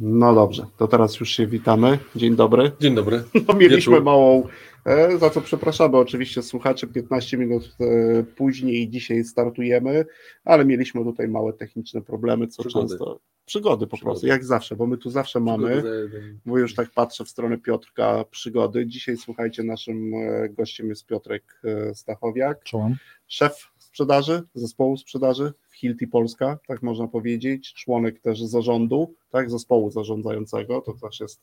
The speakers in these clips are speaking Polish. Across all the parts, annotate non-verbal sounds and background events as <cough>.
No dobrze, to teraz już się witamy. Dzień dobry. Dzień dobry. <laughs> No, mieliśmy Wieczór. małą, e, za co przepraszamy oczywiście słuchacze, 15 minut e, później dzisiaj startujemy, ale mieliśmy tutaj małe techniczne problemy, co przygody. często przygody po przygody. prostu, jak zawsze, bo my tu zawsze mamy, bo już tak patrzę w stronę Piotrka, przygody. Dzisiaj słuchajcie, naszym e, gościem jest Piotrek Stachowiak, Czołem. szef sprzedaży, zespołu sprzedaży w Hilti Polska, tak można powiedzieć, członek też zarządu, tak, zespołu zarządzającego, to też jest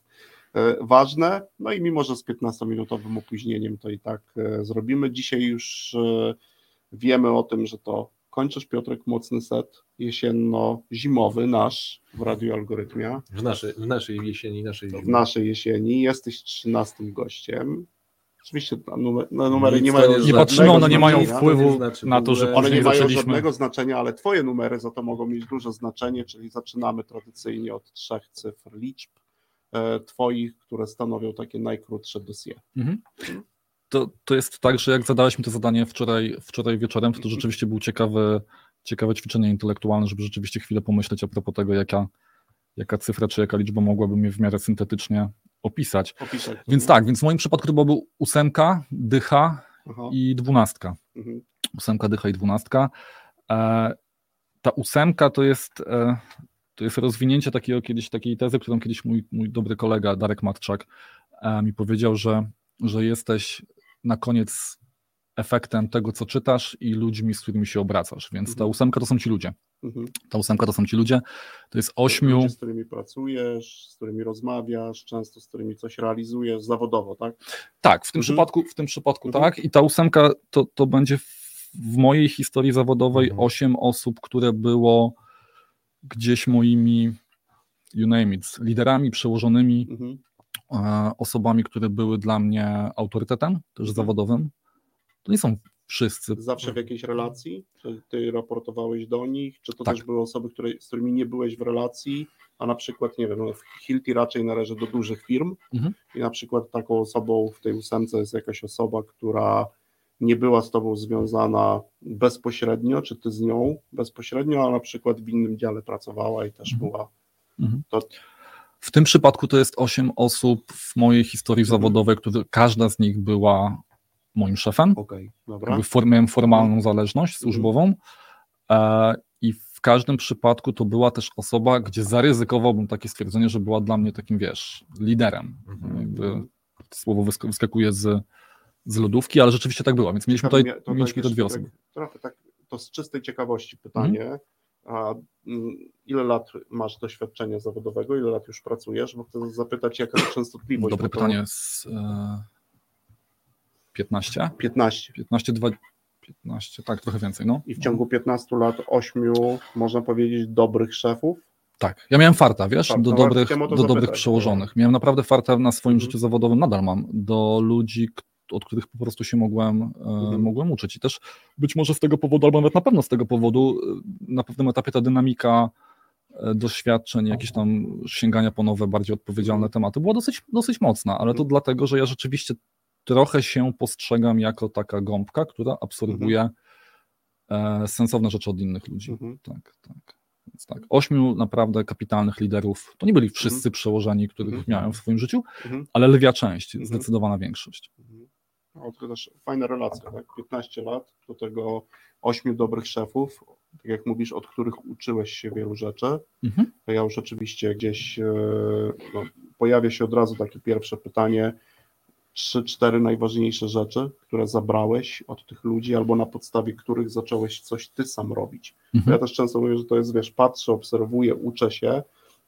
e, ważne, no i mimo, że z 15-minutowym opóźnieniem to i tak e, zrobimy. Dzisiaj już e, wiemy o tym, że to kończysz Piotrek mocny set jesienno-zimowy nasz w Radiu Algorytmia. W naszej, w naszej jesieni, naszej zimy. W naszej jesieni, jesteś 13 gościem. Oczywiście numer, numery nie mają Nie patrzymy, one nie mają wpływu znaczy, na to, że One nie mają zaczęliśmy. żadnego znaczenia, ale twoje numery za to mogą mieć duże znaczenie, czyli zaczynamy tradycyjnie od trzech cyfr liczb e, twoich, które stanowią takie najkrótsze dosie. Mhm. To, to jest tak, że jak zadałeś mi to zadanie wczoraj, wczoraj wieczorem, to, to rzeczywiście było ciekawe, ciekawe ćwiczenie intelektualne, żeby rzeczywiście chwilę pomyśleć a propos tego, jaka, jaka cyfra czy jaka liczba mogłaby mnie w miarę syntetycznie opisać. opisać. Więc tak, więc w moim przypadku to byłaby ósemka, dycha Aha. i dwunastka. Mhm. Ósemka, dycha i dwunastka. E, ta ósemka to jest, e, to jest rozwinięcie takiego kiedyś, takiej tezy, którą kiedyś mój, mój dobry kolega Darek Matczak e, mi powiedział, że, że jesteś na koniec efektem tego, co czytasz i ludźmi, z którymi się obracasz. Więc ta mhm. ósemka to są ci ludzie. Mhm. Ta ósemka to są ci ludzie. To jest ośmiu. Z którymi pracujesz, z którymi rozmawiasz, często z którymi coś realizujesz zawodowo, tak? Tak, w tym mhm. przypadku, w tym przypadku mhm. tak. I ta ósemka to, to będzie w, mojej historii zawodowej mhm. osiem osób, które było gdzieś moimi, you name it, liderami, przełożonymi, mhm. e, osobami, które były dla mnie autorytetem, też zawodowym. To nie są wszyscy. Zawsze w jakiejś relacji? Czy ty raportowałeś do nich? Czy to tak. też były osoby, które, z którymi nie byłeś w relacji? A na przykład, nie wiem, no Hilti raczej należy do dużych firm mhm. i na przykład taką osobą w tej ósemce jest jakaś osoba, która nie była z tobą związana bezpośrednio, czy ty z nią bezpośrednio, a na przykład w innym dziale pracowała i też mhm. była. Mhm. To... W tym przypadku to jest osiem osób w mojej historii mhm. zawodowej, które każda z nich była moim szefem. Okay, dobra. miałem formalną mhm. zależność mhm. służbową e, i w każdym przypadku to była też osoba, gdzie zaryzykowałbym takie stwierdzenie, że była dla mnie takim, wiesz, liderem. Mhm. Jakby słowo wyskakuje z, z lodówki, ale rzeczywiście tak było, więc mieliśmy tutaj to, mieliśmy te dwie osoby. Trochę tak, to z czystej ciekawości pytanie, mhm. a mm, ile lat masz doświadczenia zawodowego, ile lat już pracujesz, bo chcę zapytać, jaka jest częstotliwość. Dobre pytanie. Z, e 15? 15. 15, 2, 15, tak, trochę więcej. No. I w ciągu 15 lat 8, można powiedzieć, dobrych szefów? Tak, ja miałem farta, wiesz, Fart, do, no dobrych, do dobrych przełożonych. Miałem naprawdę farta na swoim mhm. życiu zawodowym, nadal mam, do ludzi, od których po prostu się mogłem, e, mhm. mogłem uczyć. I też być może z tego powodu, albo nawet na pewno z tego powodu, e, na pewnym etapie ta dynamika e, doświadczeń, jakieś tam sięgania po nowe, bardziej odpowiedzialne mhm. tematy była dosyć, dosyć mocna, ale to mhm. dlatego, że ja rzeczywiście trochę się postrzegam jako taka gąbka, która absorbuje mhm. sensowne rzeczy od innych ludzi. Mhm. Tak, tak. Więc tak, ośmiu naprawdę kapitalnych liderów, to nie byli wszyscy mhm. przełożeni, których mhm. miałem w swoim życiu, mhm. ale lwia część, mhm. zdecydowana większość. No, to też fajna relacja, tak? 15 lat, do tego ośmiu dobrych szefów, tak jak mówisz, od których uczyłeś się wielu rzeczy. Mhm. To ja już oczywiście gdzieś e, no, pojawia się od razu takie pierwsze pytanie, trzy, cztery najważniejsze rzeczy, które zabrałeś od tych ludzi, albo na podstawie których zacząłeś coś ty sam robić. Mhm. Ja też często mówię, że to jest, wiesz, patrzę, obserwuję, uczę się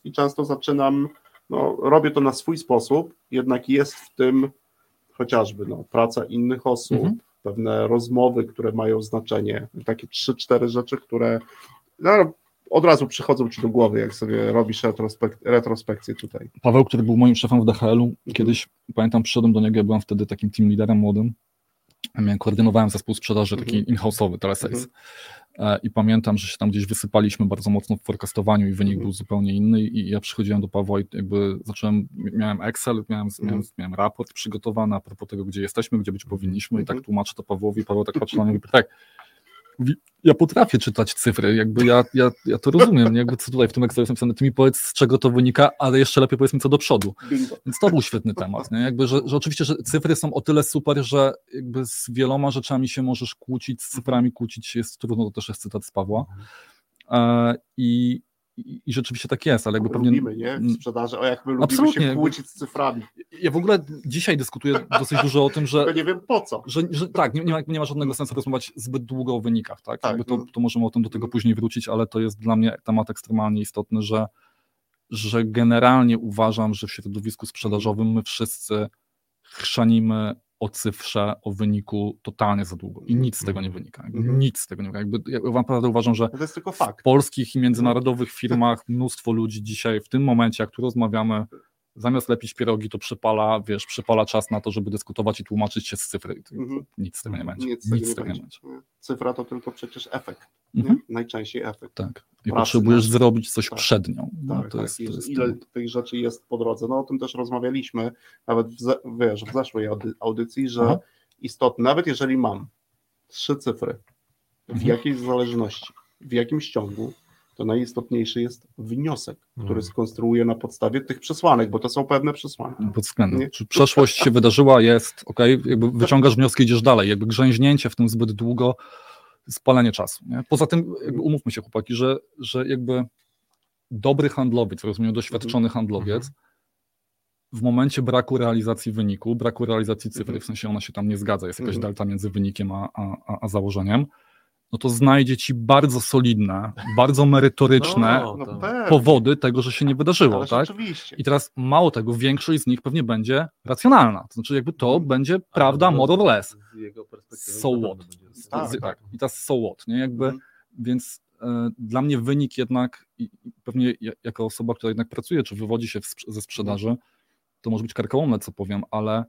i często zaczynam, no, robię to na swój sposób, jednak jest w tym chociażby no, praca innych osób, mhm. pewne rozmowy, które mają znaczenie, takie trzy, cztery rzeczy, które no, od razu przychodzą ci do głowy, jak sobie robisz retrospek retrospekcję tutaj. Paweł, który był moim szefem w DHL-u, mhm. kiedyś pamiętam, przyszedłem do niego, ja byłem wtedy takim team liderem młodym miałem, koordynowałem zespół sprzedaży taki Mhm. in-house'owy, telesales. E, I pamiętam, że się tam gdzieś wysypaliśmy bardzo mocno w forecastowaniu i wynik Mhm. był zupełnie inny i ja przychodziłem do Pawła i jakby zacząłem, miałem Excel, miałem, miałem, Mhm. miałem raport przygotowany a propos tego, gdzie jesteśmy, gdzie być powinniśmy i tak Mhm. tłumaczę to Pawłowi, Paweł tak patrzy na mnie i mówi, tak, mówi, ja potrafię czytać cyfry, jakby ja, ja, ja to rozumiem, nie? jakby co tutaj w tym Excelu jest napisane, ty mi powiedz z czego to wynika, ale jeszcze lepiej powiedz mi co do przodu. Więc to był świetny temat, nie? Jakby, że, że oczywiście, że cyfry są o tyle super, że jakby z wieloma rzeczami się możesz kłócić, z cyframi kłócić się jest trudno, to też jest cytat z Pawła. E, I, i, I rzeczywiście tak jest, ale jakby pewnie... Lubimy, nie? W sprzedaży, o jak my lubimy Absolutnie, się kłócić z cyframi. Ja w ogóle dzisiaj dyskutuję dosyć dużo o tym, że Tylko nie wiem po co. że, że tak, nie, nie, ma, nie ma żadnego sensu rozmawiać zbyt długo o wynikach, tak? Tak, to, no. to możemy o tym do tego później wrócić, ale to jest dla mnie temat ekstremalnie istotny, że, że generalnie uważam, że w środowisku sprzedażowym my wszyscy chrzanimy o cyfrze, o wyniku totalnie za długo i nic z tego nie wynika. Jakby Mhm. Nic z tego nie wynika. Jakby, ja naprawdę uważam, że To jest tylko w polskich i międzynarodowych firmach mnóstwo ludzi dzisiaj w tym momencie, jak tu rozmawiamy, zamiast lepić pierogi, to przypala, wiesz, przypala czas na to, żeby dyskutować i tłumaczyć się z cyfry. Mhm. Nic z tego nie będzie. Nic Nic, z tego nie będzie. Cyfra to tylko przecież efekt. Mhm. Nie? Najczęściej efekt. Tak. I Pracy potrzebujesz nad- zrobić coś tak. przed nią. No, Tak, to, tak. jest, to jest Ile temat. tych rzeczy jest po drodze. No o tym też rozmawialiśmy, nawet w, wiesz, w zeszłej audy- audycji, że Aha. istotne, nawet jeżeli mam trzy cyfry, w Mhm. jakiej zależności, w jakim ciągu, to najistotniejszy jest wniosek, który Mhm. skonstruuję na podstawie tych przesłanek, bo to są pewne przesłanki. Pod względem, Nie? czy przeszłość się wydarzyła, jest, ok, jakby wyciągasz wnioski, idziesz dalej, jakby grzęźnięcie w tym zbyt długo, spalenie czasu. Nie? Poza tym, umówmy się chłopaki, że, że jakby dobry handlowiec, rozumiem, doświadczony handlowiec, w momencie braku realizacji wyniku, braku realizacji cyfry, Mhm. w sensie ona się tam nie zgadza, jest jakaś Mhm. delta między wynikiem a, a- a założeniem, no to znajdzie ci bardzo solidne, bardzo merytoryczne No, No to- pewnie, powody tego, że się nie wydarzyło, tak? Oczywiście. I teraz mało tego, większość z nich pewnie będzie racjonalna. To znaczy, jakby to Mhm. będzie prawda, Ale more or less. Z jego perspektywy So what? Z- Tak, z- tak. I teraz so what, nie? Jakby, Mhm. więc e, dla mnie wynik jednak, i, i pewnie ja- jako osoba, która jednak pracuje, czy wywodzi się w, ze sprzedaży, to może być karkołomne, co powiem, ale,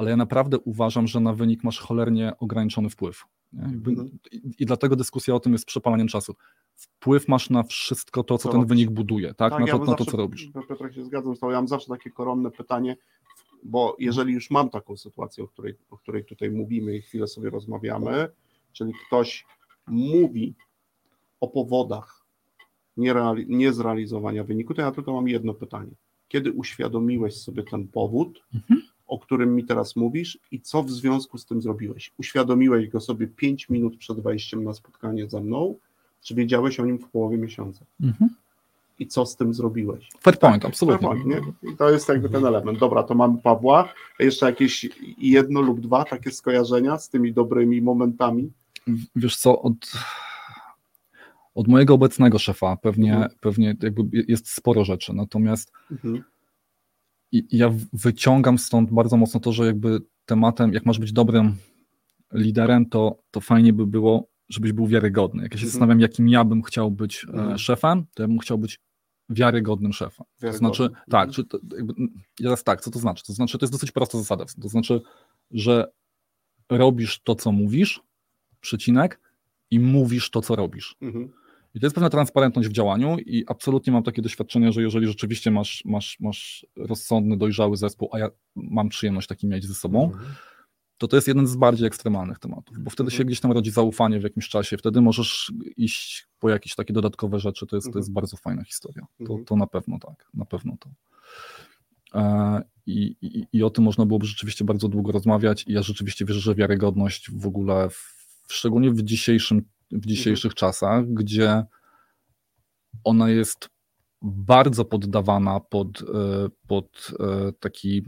ale ja naprawdę uważam, że na wynik masz cholernie ograniczony wpływ. Mhm. i, I dlatego dyskusja o tym jest przepalaniem czasu. Wpływ masz na wszystko to, co, Co ten robisz. wynik buduje, tak? na, ja to, bym na to, co robisz. Piotrek się zgadzam z tobą. Ja mam zawsze takie koronne pytanie, bo jeżeli już mam taką sytuację, o której, o której tutaj mówimy i chwilę sobie rozmawiamy, czyli ktoś mówi o powodach niezrealizowania wyniku, to ja tylko mam jedno pytanie. Kiedy uświadomiłeś sobie ten powód, Mhm. O którym mi teraz mówisz i co w związku z tym zrobiłeś? Uświadomiłeś go sobie 5 minut przed wejściem na spotkanie ze mną, czy wiedziałeś o nim w połowie miesiąca? Mhm. I co z tym zrobiłeś? Fair point, absolutnie. Fair point, nie? I to jest jakby ten element. Dobra, to mamy Pawła. Jeszcze jakieś jedno lub dwa takie skojarzenia z tymi dobrymi momentami. Wiesz co, od, od mojego obecnego szefa pewnie, Mhm. pewnie jakby jest sporo rzeczy, natomiast Mhm. I- ja wyciągam stąd bardzo mocno to, że jakby tematem, jak masz być dobrym liderem, to, to fajnie by było, żebyś był wiarygodny. Jak ja się Mhm. zastanawiam, jakim ja bym chciał być e, Mhm. szefem, to ja bym chciał być wiarygodnym szefem. To Wiarygodny. znaczy, Mhm. tak, czy to, jakby, teraz tak, co to znaczy? To znaczy, to jest dosyć prosta zasada. To znaczy, że robisz to, co mówisz, przecinek, i mówisz to, co robisz. Mhm. I to jest pewna transparentność w działaniu i absolutnie mam takie doświadczenie, że jeżeli rzeczywiście masz, masz, masz rozsądny, dojrzały zespół, a ja mam przyjemność taki mieć ze sobą, Mhm. to to jest jeden z bardziej ekstremalnych tematów, bo wtedy Mhm. się gdzieś tam rodzi zaufanie w jakimś czasie, wtedy możesz iść po jakieś takie dodatkowe rzeczy, to jest, to Mhm. jest bardzo fajna historia. To, Mhm. to na pewno tak, na pewno to. E, I, i, I o tym można byłoby rzeczywiście bardzo długo rozmawiać i ja rzeczywiście wierzę, że wiarygodność w ogóle, w, szczególnie w, dzisiejszym, w dzisiejszych czasach, gdzie ona jest bardzo poddawana pod, e, pod, e, taki,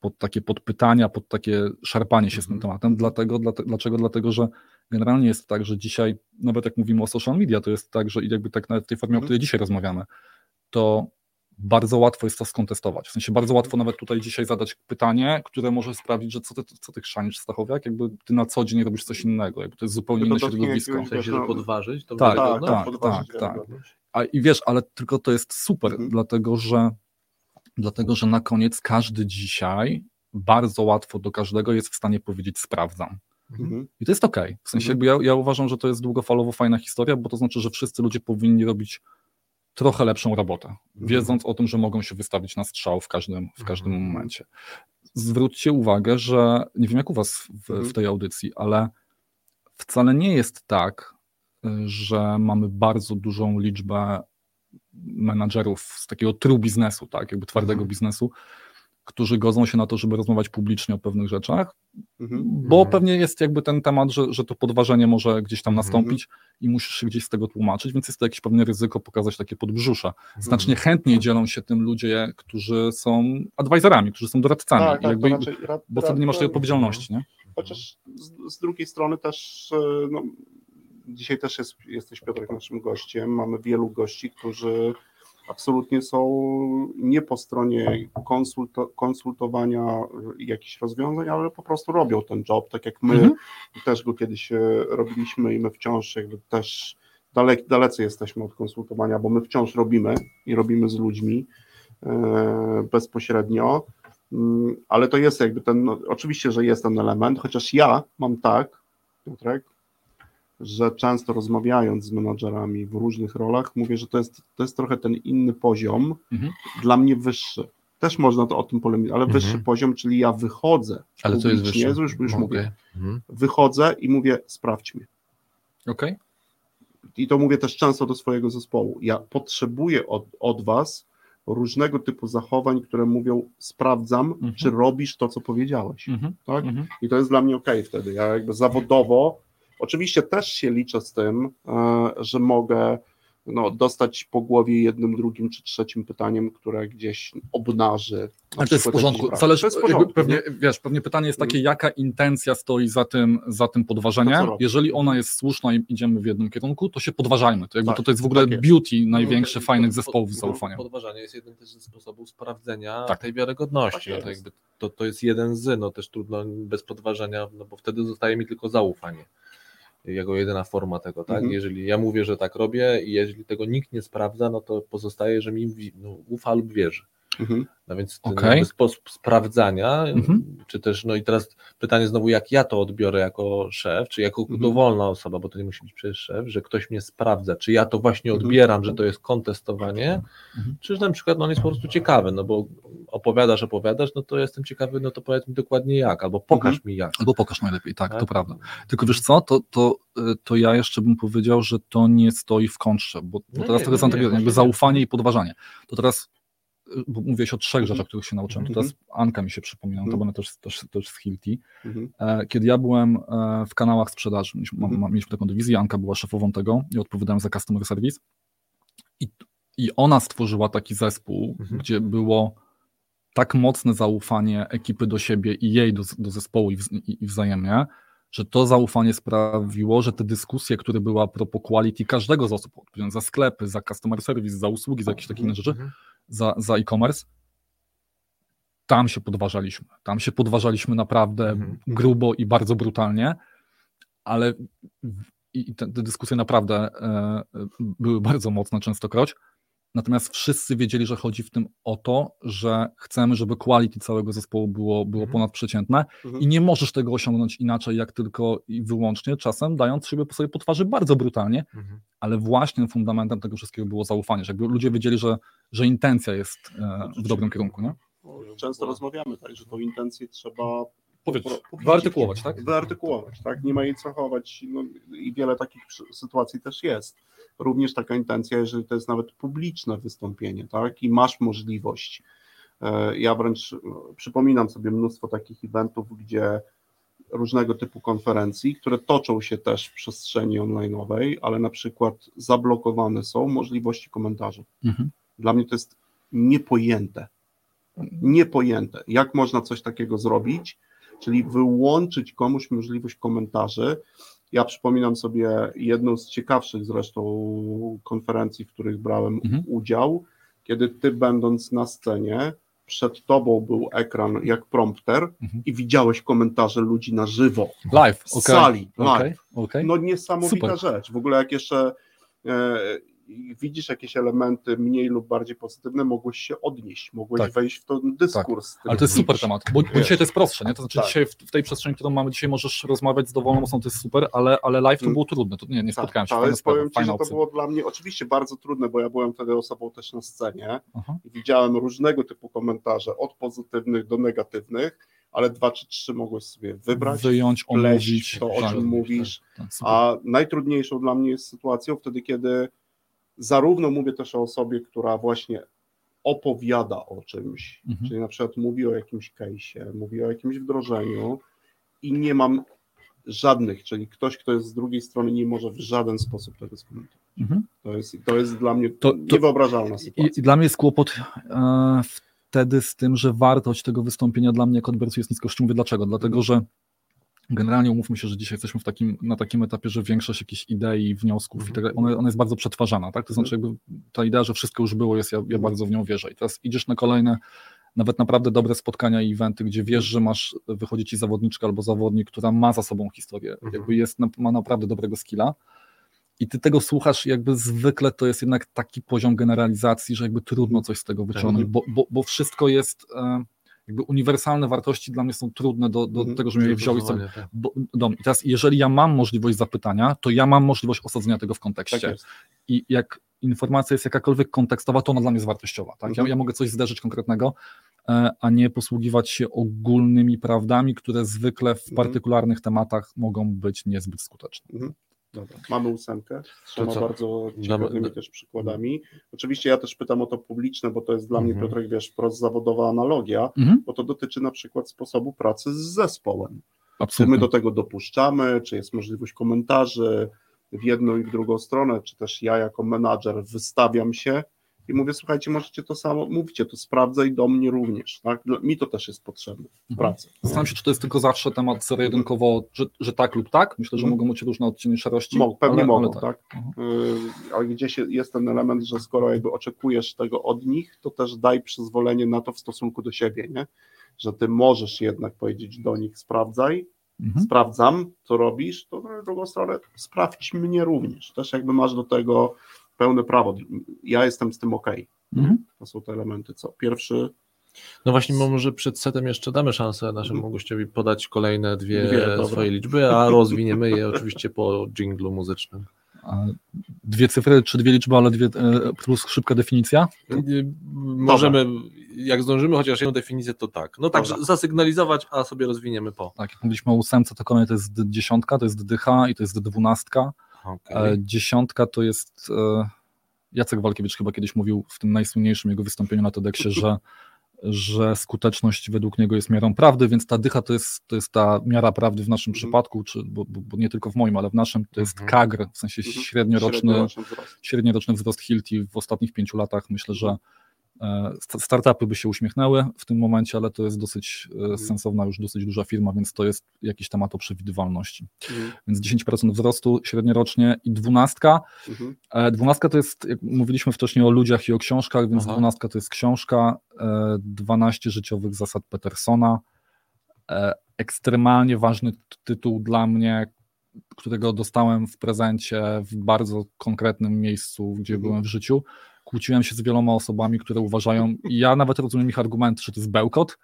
pod takie podpytania, pod takie szarpanie się z tym Mhm. tematem. Dlatego, dlate, dlaczego? Dlatego, że generalnie jest tak, że dzisiaj, nawet jak mówimy o social media, to jest tak, że i jakby tak w tej formie, o Mhm. której dzisiaj rozmawiamy, to bardzo łatwo jest to skontestować. W sensie bardzo łatwo nawet tutaj dzisiaj zadać pytanie, które może sprawić, że co ty, co ty chrzanisz Stachowiak, jakby ty na co dzień robisz coś innego, jakby to jest zupełnie inne środowisko. W sensie, że podważyć to Tak, wiarygodność? tak, podważyć tak, wiarygodność. A i wiesz, ale tylko to jest super, Mhm. dlatego, że, dlatego że na koniec każdy dzisiaj bardzo łatwo do każdego jest w stanie powiedzieć sprawdzam. Mhm. I to jest okej. W sensie Mhm. ja, ja uważam, że to jest długofalowo fajna historia, bo to znaczy, że wszyscy ludzie powinni robić trochę lepszą robotę, wiedząc o tym, że mogą się wystawić na strzał w każdym, w każdym Mhm. momencie. Zwróćcie uwagę, że nie wiem jak u was w, Mhm. w tej audycji, ale wcale nie jest tak, y, że mamy bardzo dużą liczbę menadżerów z takiego true biznesu, tak, jakby twardego Mhm. biznesu, którzy godzą się na to, żeby rozmawiać publicznie o pewnych rzeczach, Mhm. bo Mhm. pewnie jest jakby ten temat, że, że to podważenie może gdzieś tam Mhm. nastąpić i musisz się gdzieś z tego tłumaczyć, więc jest to jakieś pewne ryzyko pokazać takie podbrzusze. Mhm. Znacznie chętniej dzielą się tym ludzie, którzy są advisorami, którzy są doradcami, Tak, tak, jakby, raczej, ra, bo ra, wtedy nie masz tej odpowiedzialności, nie? Chociaż z, z drugiej strony też, e, no, dzisiaj też jest, jesteś Piotrek naszym gościem, mamy wielu gości, którzy absolutnie są nie po stronie konsulto, konsultowania jakichś rozwiązań, ale po prostu robią ten job, tak jak my Mhm. też go kiedyś e, robiliśmy i my wciąż jakby też dalek, dalece jesteśmy od konsultowania, bo my wciąż robimy i robimy z ludźmi e, bezpośrednio. Mm, Ale to jest jakby ten, no, oczywiście, że jest ten element, chociaż ja mam tak, Piotrek, że często rozmawiając z menadżerami w różnych rolach, mówię, że to jest, to jest trochę ten inny poziom, Mhm. dla mnie wyższy. Też można to o tym polemizować, ale Mhm. wyższy poziom, czyli ja wychodzę Ale co jest wyższe? już, już Okej. mówię, Mhm. wychodzę i mówię, sprawdź mnie. Okej? I to mówię też często do swojego zespołu. Ja potrzebuję od, od was różnego typu zachowań, które mówią, sprawdzam, Mhm. czy robisz to, co powiedziałeś. Mhm. Tak? Mhm. I to jest dla mnie ok wtedy. Ja jakby zawodowo, oczywiście też się liczę z tym, e, że mogę no, dostać po głowie jednym, drugim czy trzecim pytaniem, które gdzieś obnaży. na Ale to jest w porządku. Zależy, to jest w porządku. pewnie, nie? wiesz, pewnie pytanie jest takie, Mhm. jaka intencja stoi za tym, za tym podważeniem. Jeżeli ona jest słuszna i idziemy w jednym kierunku, to się podważajmy. To, jakby Tak, to, to jest w ogóle tak jest. beauty największych, No, fajnych pod- zespołów pod- z zaufaniem. Podważanie jest jednym też ze sposobów sprawdzenia Tak. tej wiarygodności. Tak no to, jest. jakby, to, to jest jeden z, no też trudno bez podważenia, no bo wtedy zostaje mi tylko zaufanie. Jako jedyna forma tego, tak? Mhm. Jeżeli ja mówię, że tak robię i jeżeli tego nikt nie sprawdza, no to pozostaje, że mi no, ufa lub wierzy. Mhm. No więc jakby sposób sprawdzania, Mhm. czy też, no i teraz pytanie znowu, jak ja to odbiorę jako szef, czy jako Mhm. dowolna osoba, bo to nie musi być przecież szef, że ktoś mnie sprawdza, czy ja to właśnie Mhm. odbieram, że to jest kontestowanie, Mhm. czy że na przykład no, on jest po prostu ciekawy, no bo opowiadasz, opowiadasz, no to jestem ciekawy, no to powiedz mi dokładnie jak, albo pokaż Mhm. mi jak. Albo pokaż najlepiej, tak, to Tak? prawda. Tylko wiesz co, to, to, y, to ja jeszcze bym powiedział, że to nie stoi w kontrze, bo, bo No teraz nie, to jest no nie, antygonie, jakby nie. zaufanie i podważanie. To teraz, bo mówiłeś o trzech Mhm. rzeczach, których się nauczyłem, to Mhm. teraz Anka mi się przypomina, to Mhm. będę też, też, też z Hilti. Mhm. E, Kiedy ja byłem e, w kanałach sprzedaży, mieliśmy, Mhm. mieliśmy taką dywizję, Anka była szefową tego i odpowiadałem za customer service i, i ona stworzyła taki zespół, Mhm. gdzie było tak mocne zaufanie ekipy do siebie i jej do, do zespołu i, wz, i, i wzajemnie, że to zaufanie sprawiło, że te dyskusje, które były a propos quality każdego z osób, za sklepy, za customer service, za usługi, za jakieś takie inne rzeczy, Mhm. Za, za e-commerce, tam się podważaliśmy. Tam się podważaliśmy naprawdę Mhm. grubo i bardzo brutalnie, ale i te, te dyskusje naprawdę e, e, były bardzo mocne częstokroć. Natomiast wszyscy wiedzieli, że chodzi w tym o to, że chcemy, żeby quality całego zespołu było, było Mhm. ponadprzeciętne Mhm. i nie możesz tego osiągnąć inaczej, jak tylko i wyłącznie czasem dając siebie po sobie po twarzy bardzo brutalnie, Mhm. ale właśnie fundamentem tego wszystkiego było zaufanie, że jakby ludzie wiedzieli, że, że intencja jest e, w dobrym kierunku, nie? Często rozmawiamy tak, że tą intencję trzeba Powiedzieć, po- po- wyartykułować, tak? Wyartykułować, tak? Nie ma jej co chować no, i wiele takich sytuacji też jest. Również taka intencja, jeżeli to jest nawet publiczne wystąpienie, tak? I masz możliwość. E, Ja wręcz no, przypominam sobie mnóstwo takich eventów, gdzie różnego typu konferencji, które toczą się też w przestrzeni online'owej, ale na przykład zablokowane są możliwości komentarzy. Mhm. Dla mnie to jest niepojęte. Niepojęte. Jak można coś takiego zrobić? Czyli wyłączyć komuś możliwość komentarzy. Ja przypominam sobie jedną z ciekawszych zresztą konferencji, w których brałem Mhm. udział, kiedy ty będąc na scenie, przed tobą był ekran jak prompter Mhm. i widziałeś komentarze ludzi na żywo. Live, W sali, live. okej. No niesamowita Super. rzecz. W ogóle jak jeszcze e, i widzisz jakieś elementy mniej lub bardziej pozytywne, mogłeś się odnieść, mogłeś Tak. wejść w ten dyskurs. Ale to jest super temat, bo, bo dzisiaj to jest prostsze, nie? To znaczy Tak. dzisiaj w, w tej przestrzeni, którą mamy dzisiaj możesz rozmawiać z dowolną osobą, to jest super, ale, ale live to Mm. było trudne, to nie, nie Tak, spotkałem się, ale powiem Ci, że to było dla mnie oczywiście bardzo trudne, bo ja byłem wtedy osobą też na scenie Aha. i widziałem różnego typu komentarze, od pozytywnych do negatywnych, ale dwa czy trzy mogłeś sobie wybrać, Wyjąć, omówić, to, o tak, czym mówisz, tak, super. A najtrudniejszą dla mnie jest sytuacją wtedy, kiedy zarówno mówię też o osobie, która właśnie opowiada o czymś, Mhm. czyli na przykład mówi o jakimś case'ie, mówi o jakimś wdrożeniu i nie mam żadnych, czyli ktoś, kto jest z drugiej strony nie może w żaden sposób tego skomentować. Mhm. To jest, to jest dla mnie To- to- niewyobrażalna sytuacja. I dla mnie jest kłopot e, wtedy z tym, że wartość tego wystąpienia dla mnie jako odbiorcy jest nisko. Mówię dlaczego. Dlatego, że generalnie umówmy się, że dzisiaj jesteśmy w takim, na takim etapie, że większość jakichś idei, wniosków Mhm. i tak dalej, ona, ona jest bardzo przetwarzana, tak? To znaczy jakby ta idea, że wszystko już było, jest, ja, ja Mhm. bardzo w nią wierzę. I teraz idziesz na kolejne nawet naprawdę dobre spotkania i eventy, gdzie wiesz, że masz, wychodzi ci zawodniczka albo zawodnik, która ma za sobą historię, Mhm. jakby jest, ma naprawdę dobrego skilla i ty tego słuchasz, jakby zwykle to jest jednak taki poziom generalizacji, że jakby trudno coś z tego wyciągnąć, Mhm. bo, bo, bo wszystko jest, e, jakby uniwersalne wartości dla mnie są trudne do, do Mhm. tego, żebym je wziął i sobie tak. bo, dom. I teraz, jeżeli ja mam możliwość zapytania, to ja mam możliwość osadzenia tego w Tak kontekście. jest. I jak informacja jest jakakolwiek kontekstowa, to ona dla mnie jest wartościowa. Tak? Ja, Mhm. ja mogę coś zderzyć konkretnego, e, a nie posługiwać się ogólnymi prawdami, które zwykle w Mhm. partykularnych tematach mogą być niezbyt skuteczne. Dobra, mamy ósemkę z trzema bardzo ciekawymi też przykładami. Oczywiście ja też pytam o to publiczne, bo to jest dla mnie, Mhm. Piotrek, wiesz, wprost zawodowa analogia, Mhm. bo to dotyczy na przykład sposobu pracy z zespołem. Czy my Absolutnie. do tego dopuszczamy, czy jest możliwość komentarzy w jedną i w drugą stronę, czy też ja jako menadżer wystawiam się i mówię, słuchajcie, możecie to samo, mówicie to, sprawdzę i do mnie również, tak? Mi to też jest potrzebne w Mhm. pracy. Zastanawiam się, czy to jest tylko zawsze temat zero-jedynkowo, że, że tak lub tak. Myślę, że Mhm. mogą być różne odcienie szarości. Mo, pewnie ale, mogą, ale tak? Mhm. Y, Ale gdzieś jest ten element, że skoro jakby oczekujesz tego od nich, to też daj przyzwolenie na to w stosunku do siebie, nie? Że ty możesz jednak powiedzieć do nich, sprawdzaj, Mhm. sprawdzam, co robisz, to na drugą stronę sprawdź mnie również. Też jakby masz do tego pełne prawo. Ja jestem z tym ok. Mhm. To są te elementy, co pierwszy. No właśnie, może przed setem jeszcze damy szansę naszemu Mhm. gościowi podać kolejne dwie, Dwie, dobra. swoje liczby, a rozwiniemy je oczywiście po dżinglu muzycznym. Dwie cyfry, czy dwie liczby, ale dwie, e, plus szybka definicja? Możemy, jak zdążymy chociaż jedną definicję, to tak. No tak, Dobra. zasygnalizować, a sobie rozwiniemy po. Tak, jak mówiliśmy o ósemce, to kolejne to jest dziesiątka, to jest dycha i to jest dwunastka. Okay. Dziesiątka to jest. e, Jacek Walkiewicz chyba kiedyś mówił w tym najsłynniejszym jego wystąpieniu na TEDxie, że, że skuteczność według niego jest miarą prawdy, więc ta dycha to jest, to jest ta miara prawdy w naszym Mhm. przypadku, czy, bo, bo, nie tylko w moim, ale w naszym, to jest Mhm. KAGR, w sensie Mhm. średnioroczny, średnioroczny wzrost. Hilti w ostatnich pięciu latach. Myślę, że startupy by się uśmiechnęły w tym momencie, ale to jest dosyć e, sensowna, już dosyć duża firma, więc to jest jakiś temat o przewidywalności. Mhm. Więc 10% wzrostu średniorocznie i dwunastka. Mhm. E, Dwunastka to jest, jak mówiliśmy wcześniej o ludziach i o książkach, więc Aha. dwunastka to jest książka, e, 12 życiowych zasad Petersona. E, Ekstremalnie ważny tytuł dla mnie, którego dostałem w prezencie w bardzo konkretnym miejscu, gdzie Mhm. byłem w życiu. Kłóciłem się z wieloma osobami, które uważają, ja nawet rozumiem ich argumenty, że to jest bełkot,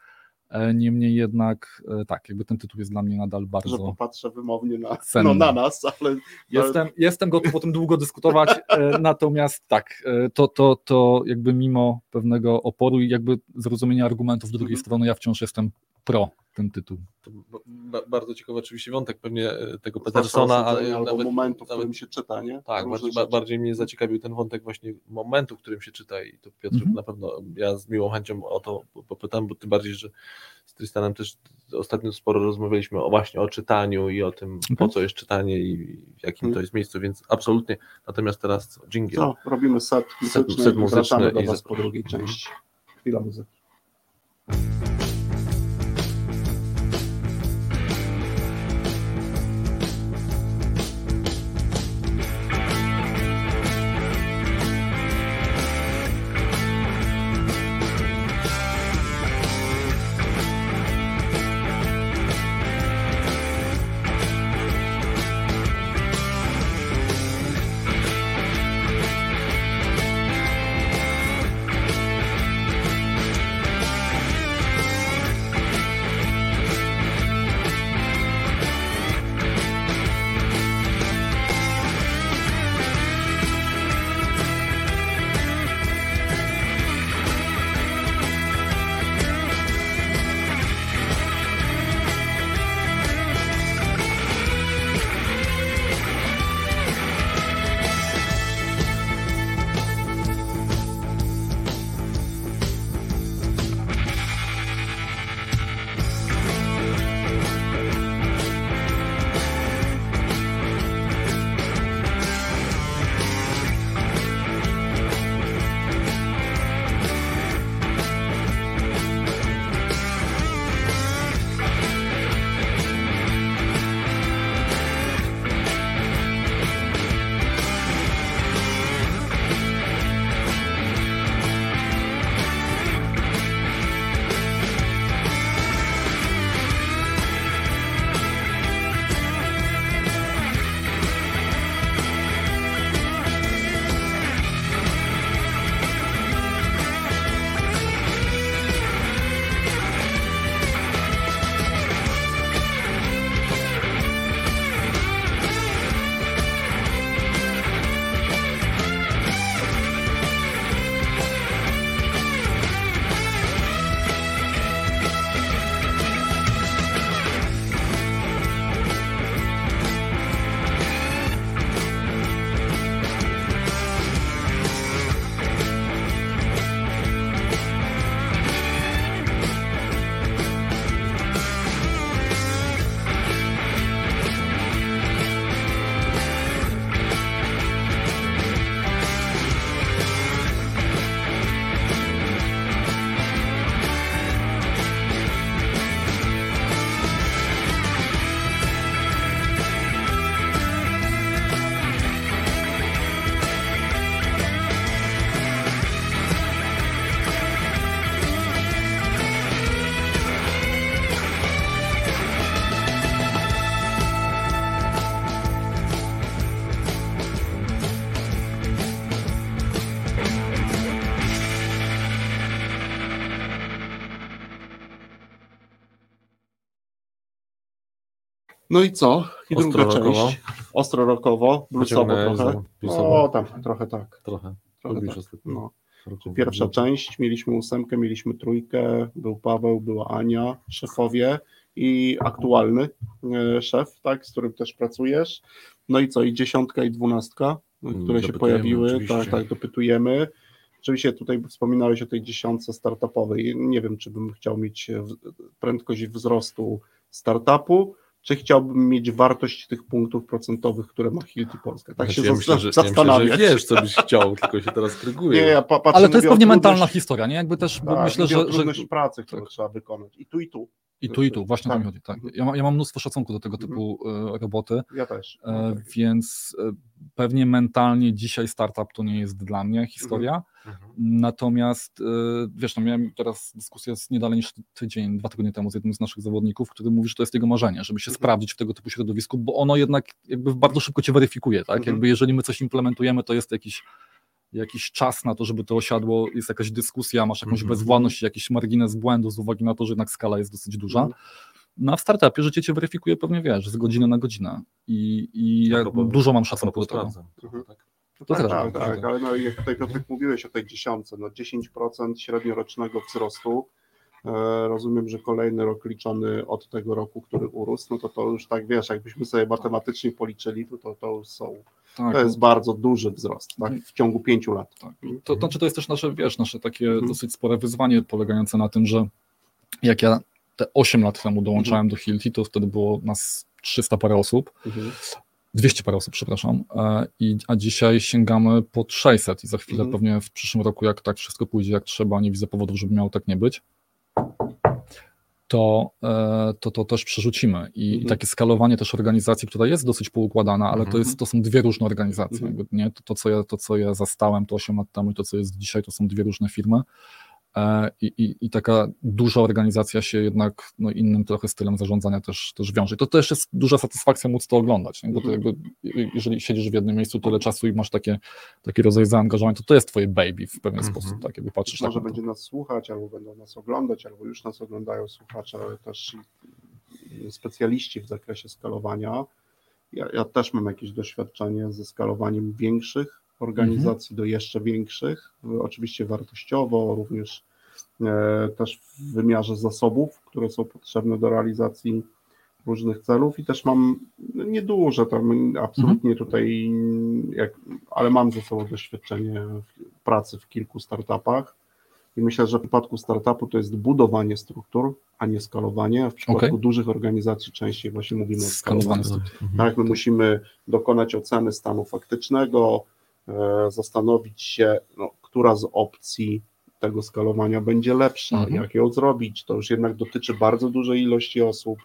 e, niemniej jednak e, tak, jakby ten tytuł jest dla mnie nadal Że bardzo popatrzę wymownie na, Cenny. no, na nas, ale Jestem, jestem gotów o tym długo dyskutować, e, natomiast tak, to, to, to jakby mimo pewnego oporu i jakby zrozumienia argumentów drugiej Mhm. strony, ja wciąż jestem pro ten tytuł. Ba- bardzo ciekawy oczywiście wątek pewnie e, tego zwłaszcza Petersona, ale albo nawet, momentu, w nawet którym się czyta, nie? Tak, bardziej, bardziej mnie zaciekawił ten wątek właśnie momentu, w którym się czyta i to Piotr Mhm. na pewno, ja z miłą chęcią o to popytam, bo tym bardziej, że z Tristanem też ostatnio sporo rozmawialiśmy o właśnie o czytaniu i o tym, po Mhm. co jest czytanie i w jakim Mhm. to jest miejscu, więc absolutnie. Natomiast teraz dżingiel. Co, robimy set muzyczny set i muzyczny do i Was za- po drugiej części. Chwila muzyki. No i co? I Ostro druga rockowo? część. Ostro rokowo, bluesowo trochę. bluesowo. No tam, trochę tak. Trochę. Trochę tak. No. Pierwsza część, mieliśmy ósemkę, mieliśmy trójkę, był Paweł, była Ania, szefowie i aktualny e, szef, tak, z którym też pracujesz. No i co, i dziesiątka i dwunastka, Mm, które się pojawiły, oczywiście. tak, tak, dopytujemy. Oczywiście tutaj wspominałeś o tej dziesiątce startupowej. Nie wiem, czy bym chciał mieć e, prędkość wzrostu startupu, czy chciałbym mieć wartość tych punktów procentowych, które ma Hilti Polska. Tak Znaczy, się ja myślę, że, ja zastanawiać. myślę, że wiesz, co byś chciał, tylko się teraz kryguje. Nie, ja pa, patrzę, Ale to jest pewnie mentalna historia, nie? Jakby też, bo tak, myślę, że, że pracy, którą tak. trzeba wykonać. I tu, i tu. I tu, i tu, właśnie o to mi Tak. chodzi. Tak. Ja, ma, ja mam mnóstwo szacunku do tego Mhm. typu e, roboty, Ja też. No e, tak. więc e, pewnie mentalnie dzisiaj startup to nie jest dla mnie historia. Mhm. Natomiast e, wiesz, no miałem teraz dyskusję z nie dalej niż tydzień, dwa tygodnie temu z jednym z naszych zawodników, który mówi, że to jest jego marzenie, żeby się Mhm. sprawdzić w tego typu środowisku, bo ono jednak jakby bardzo szybko cię weryfikuje, tak? Mhm. Jakby jeżeli my coś implementujemy, to jest jakiś jakiś czas na to, żeby to osiadło, jest jakaś dyskusja, masz jakąś Mhm. bezwładność, jakiś margines błędu z uwagi na to, że jednak skala jest dosyć duża. Mhm. No a w startupie życie cię weryfikuje pewnie, wiesz, z godziny na godzinę i, i ja propos- dużo mam szacunku do tego. Mhm. Tak. No to tak, tak, tak, tak, tak. ale no, jak tutaj Piotrek mówiłeś o tej dziesiątce, no 10% średniorocznego wzrostu, rozumiem, że kolejny rok liczony od tego roku, który urósł, no to to już tak, wiesz, jakbyśmy sobie matematycznie policzyli, to to, to już są, Tak, to jest bardzo duży wzrost, tak, w ciągu pięciu lat. tak. To, znaczy to jest też nasze, wiesz, nasze takie Mhm. dosyć spore wyzwanie polegające na tym, że jak ja te 8 lat temu dołączałem do Hilti, to wtedy było nas 300 parę osób, Mhm. 200 parę osób, przepraszam, e, i, a dzisiaj sięgamy pod 600 i za chwilę Mhm. pewnie w przyszłym roku, jak tak wszystko pójdzie jak trzeba, nie widzę powodów, żeby miało tak nie być, to, e, to, to też przerzucimy. I, Mhm. Takie skalowanie też organizacji, która jest dosyć poukładana, ale to, Mhm. jest, to są dwie różne organizacje. Mhm. Jakby, nie? To, to, co ja, to, co ja zastałem to 8 lat temu i to, co jest dzisiaj, to są dwie różne firmy. E, I, i, I taka duża organizacja się jednak no, innym trochę stylem zarządzania też, też wiąże. To też jest duża satysfakcja móc to oglądać, nie? bo to Mhm. jakby, jeżeli siedzisz w jednym miejscu tyle czasu i masz takie, taki rodzaj zaangażowania, to to jest twoje baby w pewien Mhm. sposób, tak jakby patrzysz Może tak na to. będzie nas słuchać, albo będą nas oglądać, albo już nas oglądają słuchacze, ale też specjaliści w zakresie skalowania. Ja, ja też mam jakieś doświadczenie ze skalowaniem większych organizacji do jeszcze większych, oczywiście wartościowo, również e, też w wymiarze zasobów, które są potrzebne do realizacji różnych celów i też mam no, nieduże, tam absolutnie tutaj, jak, ale mam ze sobą doświadczenie w pracy w kilku startupach i myślę, że w przypadku startupu to jest budowanie struktur, a nie skalowanie, a w przypadku Okej. dużych organizacji częściej właśnie mówimy o skalowaniu. struktur. Tak, my musimy dokonać oceny stanu faktycznego, zastanowić się, no, która z opcji tego skalowania będzie lepsza, Mhm. jak ją zrobić. To już jednak dotyczy bardzo dużej ilości osób,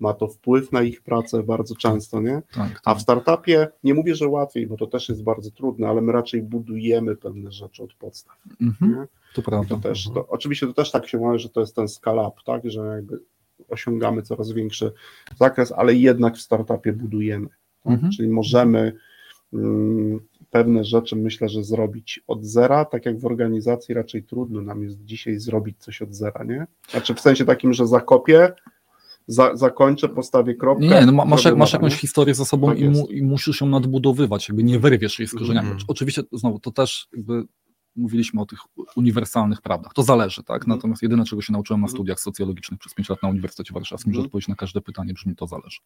ma to wpływ na ich pracę bardzo często, nie? Tak, A tak. w startupie nie mówię, że łatwiej, bo to też jest bardzo trudne, ale my raczej budujemy pewne rzeczy od podstaw. Mhm, to prawda. to też, to, oczywiście to też tak się mówi, że to jest ten scale up, tak, że jakby osiągamy coraz większy zakres, ale jednak w startupie budujemy. Tak? Mhm. Czyli możemy mm, pewne rzeczy myślę, że zrobić od zera, tak jak w organizacji raczej trudno nam jest dzisiaj zrobić coś od zera, nie? Znaczy w sensie takim, że zakopię, za, zakończę, postawię kropkę. Nie, no ma- masz, masz jakąś nie? historię za sobą Tak i, mu, i musisz ją nadbudowywać, jakby nie wyrwiesz jej z korzeniami. Mhm. Oczywiście, znowu, to też jakby mówiliśmy o tych uniwersalnych prawdach. To zależy, tak? Mhm. Natomiast jedyne, czego się nauczyłem na Mhm. studiach socjologicznych przez 5 lat na Uniwersytecie Warszawskim, że Mhm. odpowiedź na każde pytanie brzmi to zależy.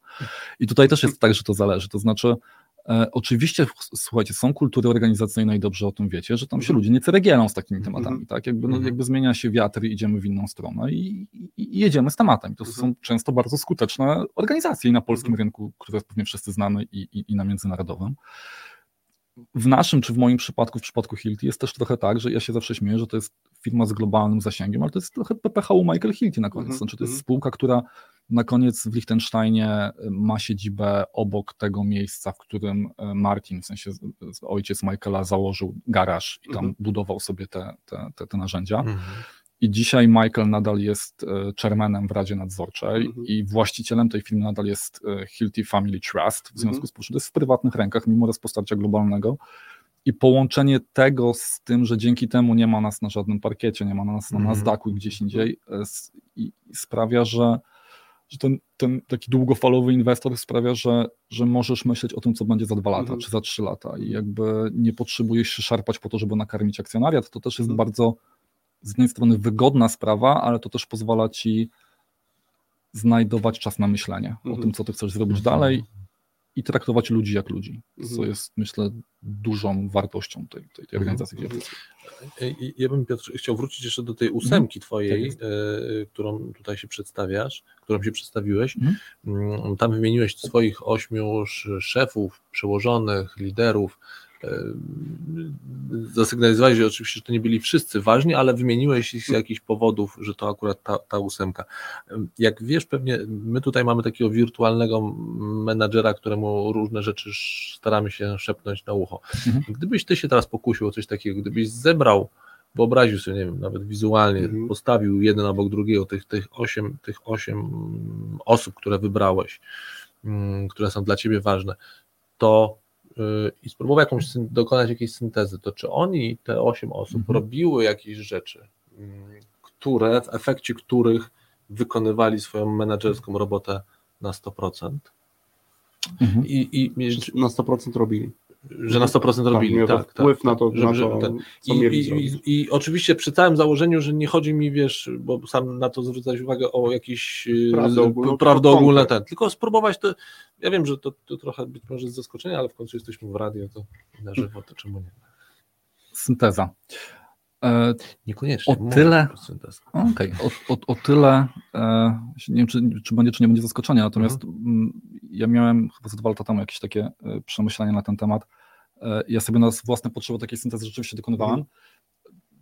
I tutaj też jest tak, że to zależy. To znaczy, oczywiście, ch- słuchajcie, są kultury organizacyjne i dobrze o tym wiecie, że tam się ludzie nie ceregielą z takimi Mhm. tematami, tak? Jakby, no, Mhm. jakby zmienia się wiatr i idziemy w inną stronę i, i, jedziemy z tematem. To Mhm. są często bardzo skuteczne organizacje i na polskim rynku, które pewnie wszyscy znamy i, i, i na międzynarodowym. W naszym, czy w moim przypadku, w przypadku Hilti jest też trochę tak, że ja się zawsze śmieję, że to jest firma z globalnym zasięgiem, ale to jest trochę PPH u Michael Hilti na koniec. Mhm, Znaczy to jest mhm. spółka, która na koniec w Liechtensteinie y, ma siedzibę obok tego miejsca, w którym y, Martin, w sensie z- z- ojciec Michaela założył garaż i tam Mhm. budował sobie te, te, te, te narzędzia. Mhm. I dzisiaj Michael nadal jest e, chairmanem w Radzie Nadzorczej Mhm. i właścicielem tej firmy nadal jest Hilti Family Trust, w związku Mhm. z tym, że to jest w prywatnych rękach, mimo rozpostarcia globalnego. I połączenie tego z tym, że dzięki temu nie ma nas na żadnym parkiecie, nie ma nas na Mhm. Nasdaqu i gdzieś indziej, e, i- sprawia, że że ten, ten taki długofalowy inwestor sprawia, że, że możesz myśleć o tym, co będzie za dwa lata, Mhm. czy za trzy lata i jakby nie potrzebujesz się szarpać po to, żeby nakarmić akcjonariat. To też jest Mhm. bardzo z jednej strony wygodna sprawa, ale to też pozwala ci znajdować czas na myślenie o Mhm. tym, co ty chcesz zrobić Mhm. dalej i traktować ludzi jak ludzi, co Mhm. jest myślę dużą wartością tej, tej, tej organizacji, Mhm. gdzie jesteś. I- Ja bym Piotr chciał wrócić jeszcze do tej ósemki twojej, Tak e, którą tutaj się przedstawiasz, którą się przedstawiłeś. Mhm. Mm, Tam wymieniłeś swoich ośmiu sz- szefów, przełożonych, liderów. Zasygnalizowałeś, że oczywiście że to nie byli wszyscy ważni, ale wymieniłeś ich z jakichś powodów, że to akurat ta, ta ósemka. Jak wiesz, pewnie my tutaj mamy takiego wirtualnego menadżera, któremu różne rzeczy staramy się szepnąć na ucho. Mhm. Gdybyś ty się teraz pokusił o coś takiego, gdybyś zebrał, wyobraził sobie, nie wiem, nawet wizualnie, Mhm. postawił jeden obok drugiego tych, tych, osiem, tych osiem osób, które wybrałeś, mm, które są dla ciebie ważne, to i spróbował jakąś, dokonać jakiejś syntezy, to czy oni, te osiem osób, Mhm. robiły jakieś rzeczy, mm, które, w efekcie których wykonywali swoją menedżerską robotę na 100%. Mhm. I, i Na 100% robili. Że na 100% robili. miał Tak, tak, wpływ na to, żeby- na to co I, mieli i, i, I oczywiście przy całym założeniu, że nie chodzi mi, wiesz, bo sam na to zwracałeś uwagę o jakieś e, Prawdę ogólne ten. Tylko spróbować to. Ja wiem, że to, to trochę być może z zaskoczenia, ale w końcu jesteśmy w radio, to na żywo, to czemu nie? Synteza. E, Niekoniecznie. O tyle- synteza. Okej, o, o, o tyle, e, nie wiem, czy, czy będzie, czy nie będzie zaskoczenia, natomiast Mhm. mm, ja miałem chyba za dwa lata temu jakieś takie e, przemyślenia na ten temat. E, ja sobie na własne potrzeby takiej syntezy rzeczywiście dokonywałem.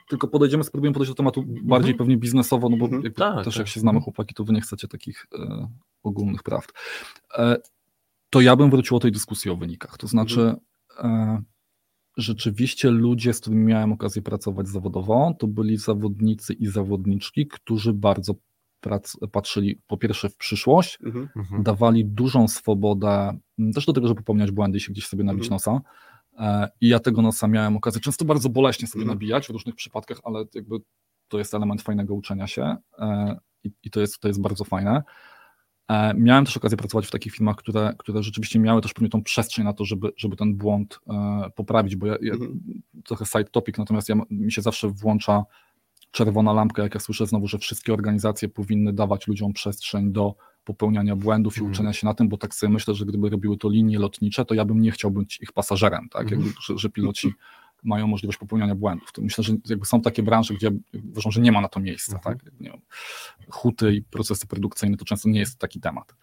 Tylko podejdziemy, spróbujemy podejść do tematu bardziej pewnie biznesowo, no bo Mhm. Tak, też tak. jak się znamy chłopaki, to wy nie chcecie takich e, ogólnych prawd. To ja bym wrócił o tej dyskusji o wynikach. To znaczy rzeczywiście ludzie, z którymi miałem okazję pracować zawodowo, to byli zawodnicy i zawodniczki, którzy bardzo prac, patrzyli po pierwsze w przyszłość, Mhm. Mhm. dawali dużą swobodę m, też do tego, żeby popełniać błędy i się gdzieś sobie nabić Mhm. nosa. E, I ja tego nosa miałem okazję często bardzo boleśnie sobie Mhm. nabijać w różnych przypadkach, ale jakby to jest element fajnego uczenia się e, i, i to, jest, to jest bardzo fajne. E, Miałem też okazję pracować w takich firmach, które, które rzeczywiście miały też pewnie tą przestrzeń na to, żeby, żeby ten błąd e, poprawić, bo ja, ja Mhm. trochę side topic, natomiast ja, mi się zawsze włącza czerwona lampka, jak ja słyszę znowu, że wszystkie organizacje powinny dawać ludziom przestrzeń do popełniania błędów i Mhm. uczenia się na tym, bo tak sobie myślę, że gdyby robiły to linie lotnicze, to ja bym nie chciał być ich pasażerem, tak, Mhm. jakby, że, że piloci mają możliwość popełniania błędów. To myślę, że jakby są takie branże, gdzie uważam, że nie ma na to miejsca, Mhm. tak, wiem, huty i procesy produkcyjne to często nie jest taki temat.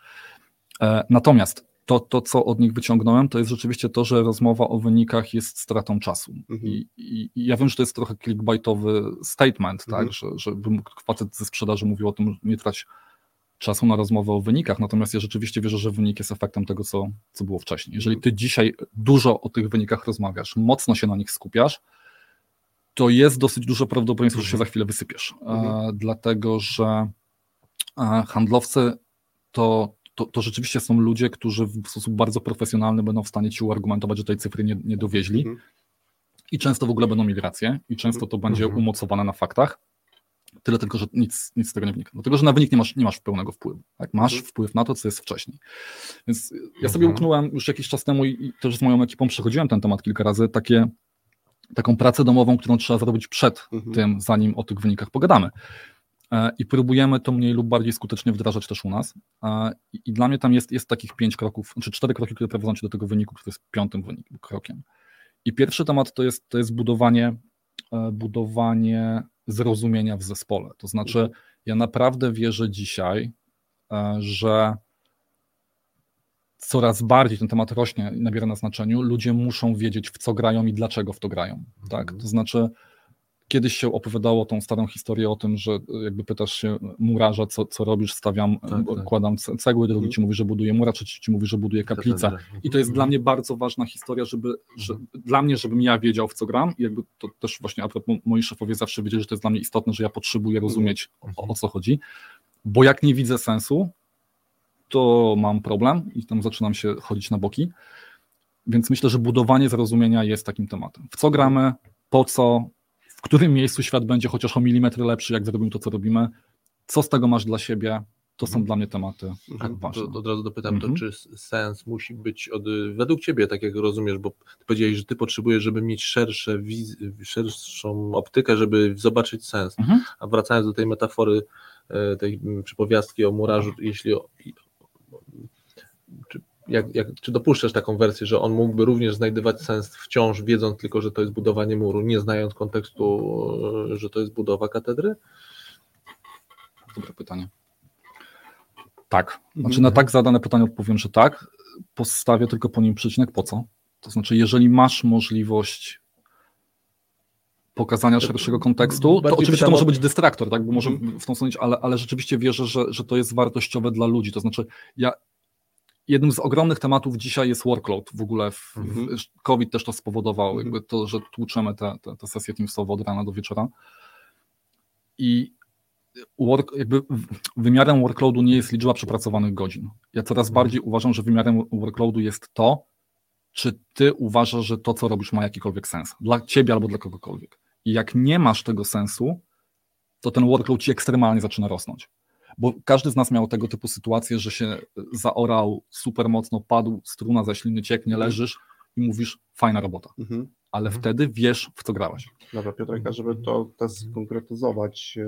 E, Natomiast to, to, co od nich wyciągnąłem, to jest rzeczywiście to, że rozmowa o wynikach jest stratą czasu. Mhm. I, i, I ja wiem, że to jest trochę clickbaitowy statement, Mhm. tak, że, że facet ze sprzedaży mówił o tym, że nie trać czasu na rozmowę o wynikach, natomiast ja rzeczywiście wierzę, że wynik jest efektem tego, co, co było wcześniej. Jeżeli ty dzisiaj dużo o tych wynikach rozmawiasz, mocno się na nich skupiasz, to jest dosyć duże prawdopodobieństwo, że się za chwilę wysypiesz. Mhm. dlatego, że handlowcy to, to, to rzeczywiście są ludzie, którzy w sposób bardzo profesjonalny będą w stanie ci uargumentować, że tej cyfry nie, nie dowieźli Mhm. i często w ogóle będą mieli rację i często to będzie Mhm. umocowane na faktach. Tyle tylko, że nic, nic z tego nie wynika. Dlatego, że na wynik nie masz, nie masz pełnego wpływu. Tak? Masz Mhm. wpływ na to, co jest wcześniej. Więc ja sobie Mhm. uknąłem już jakiś czas temu i, i też z moją ekipą przechodziłem ten temat kilka razy, takie, taką pracę domową, którą trzeba zrobić przed Mhm. tym, zanim o tych wynikach pogadamy. E, I próbujemy to mniej lub bardziej skutecznie wdrażać też u nas. E, I dla mnie tam jest, jest takich pięć kroków, czy cztery kroki, które prowadzą cię do tego wyniku, który jest piątym wynik, krokiem. I pierwszy temat to jest, to jest budowanie, budowanie zrozumienia w zespole. To znaczy, ja naprawdę wierzę dzisiaj, e, że coraz bardziej ten temat rośnie i nabiera na znaczeniu. Ludzie muszą wiedzieć, w co grają i dlaczego w to grają. Tak? Mhm. To znaczy, kiedyś się opowiadało tą starą historię o tym, że jakby pytasz się murarza, co, co robisz, stawiam, Tak, tak, tak. kładam ce- cegły, drugi Mhm. ci mówi, że buduje mura, trzeci ci mówi, że buduje kaplicę. I to jest dla mnie bardzo ważna historia, żeby, że, dla mnie, żebym ja wiedział, w co gram. I jakby to też właśnie a propos, moi szefowie zawsze wiedzieli, że to jest dla mnie istotne, że ja potrzebuję rozumieć, o, o co chodzi, bo jak nie widzę sensu, to mam problem i tam zaczynam się chodzić na boki, więc myślę, że budowanie zrozumienia jest takim tematem. W co gramy, po co, którym miejscu świat będzie chociaż o milimetry lepszy, jak zrobimy to, co robimy, co z tego masz dla siebie to są dla mnie tematy A tak ważne. to, od razu dopytam, Mhm. to czy sens musi być od, według Ciebie, tak jak rozumiesz, bo Ty powiedziałeś, że Ty potrzebujesz, żeby mieć szersze wiz, szerszą optykę, żeby zobaczyć sens. Mhm. A wracając do tej metafory, e, tej przypowiastki o murarzu, jeśli o, czy, jak, jak, czy dopuszczasz taką wersję, że on mógłby również znajdywać sens wciąż, wiedząc tylko, że to jest budowanie muru, nie znając kontekstu, e, że to jest budowa katedry? Dobre pytanie. Tak. Znaczy na tak zadane pytanie odpowiem, że tak. Postawię tylko po nim przecinek. Po co? To znaczy, jeżeli masz możliwość pokazania szerszego kontekstu, to oczywiście to może być dystraktor, tak? bo może Mhm. w tą stronę ale, ale rzeczywiście wierzę, że, że to jest wartościowe dla ludzi. To znaczy, ja jednym z ogromnych tematów dzisiaj jest workload w ogóle. W, Mhm. COVID też to spowodował, Mhm. jakby to, że tłuczemy te, te, te sesje teamsowe od rana do wieczora. I work, jakby wymiarem workloadu nie jest liczba przepracowanych godzin. Ja coraz Mhm. bardziej uważam, że wymiarem workloadu jest to, czy ty uważasz, że to, co robisz, ma jakikolwiek sens dla ciebie albo dla kogokolwiek. I jak nie masz tego sensu, to ten workload ci ekstremalnie zaczyna rosnąć. Bo każdy z nas miał tego typu sytuacje, że się zaorał super mocno, padł, struna ze śliny cieknie, leżysz i mówisz, fajna robota. Mhm. Ale Mhm. wtedy wiesz, w co grałeś. Dobra, Piotrek, a żeby to też skonkretyzować e,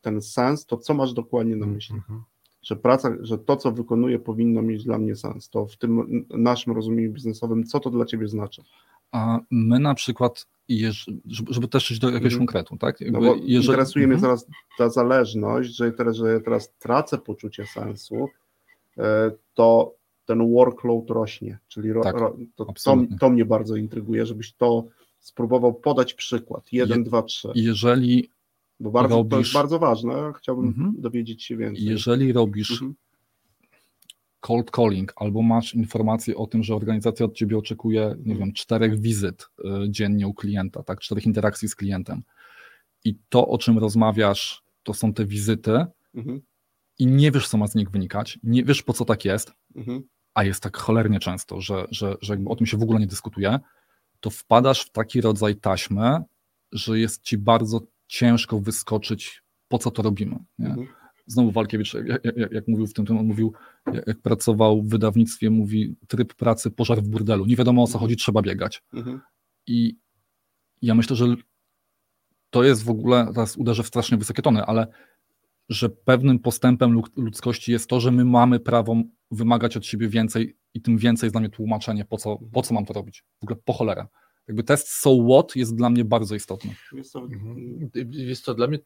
ten sens, to co masz dokładnie na myśli? Mhm. Że praca, że to, co wykonuję, powinno mieć dla mnie sens. To w tym naszym rozumieniu biznesowym, co to dla ciebie znaczy? A my na przykład, żeby, żeby też iść do jakiegoś Mhm. konkretu, tak? No Jakby bo jeżeli- interesuje mnie Mhm. zaraz ta zależność, że teraz, że ja teraz tracę poczucie sensu, e, to ten workload rośnie, czyli ro, Tak, ro, to, to, to mnie bardzo intryguje, żebyś to spróbował podać przykład. Jeden, Je- dwa, trzy. Jeżeli, Bo bardzo, to jest robisz- bardzo ważne. Chciałbym Mhm. dowiedzieć się więcej. jeżeli robisz Mhm. Cold calling albo masz informację o tym, że organizacja od ciebie oczekuje, nie wiem, czterech wizyt y, dziennie u klienta, tak, czterech interakcji z klientem i to, o czym rozmawiasz, to są te wizyty Mhm. i nie wiesz, co ma z nich wynikać, nie wiesz, po co tak jest, Mhm. a jest tak cholernie często, że, że, że jakby o tym się w ogóle nie dyskutuje, to wpadasz w taki rodzaj taśmy, że jest ci bardzo ciężko wyskoczyć, po co to robimy. Mhm. Znowu Walkiewicz, jak, jak, jak mówił w tym, tym on mówił, jak, pracował w wydawnictwie, mówi tryb pracy pożar w burdelu. Nie wiadomo o co chodzi, trzeba biegać. Mhm. I ja myślę, że to jest w ogóle, teraz uderzę w strasznie wysokie tony, ale że pewnym postępem lud- ludzkości jest to, że my mamy prawo wymagać od siebie więcej i tym więcej jest dla mnie tłumaczenie, po co, po co mam to robić. W ogóle po cholerę. Jakby test so what jest dla mnie bardzo istotny. Jest to, Mhm. Wiesz co, dla mnie,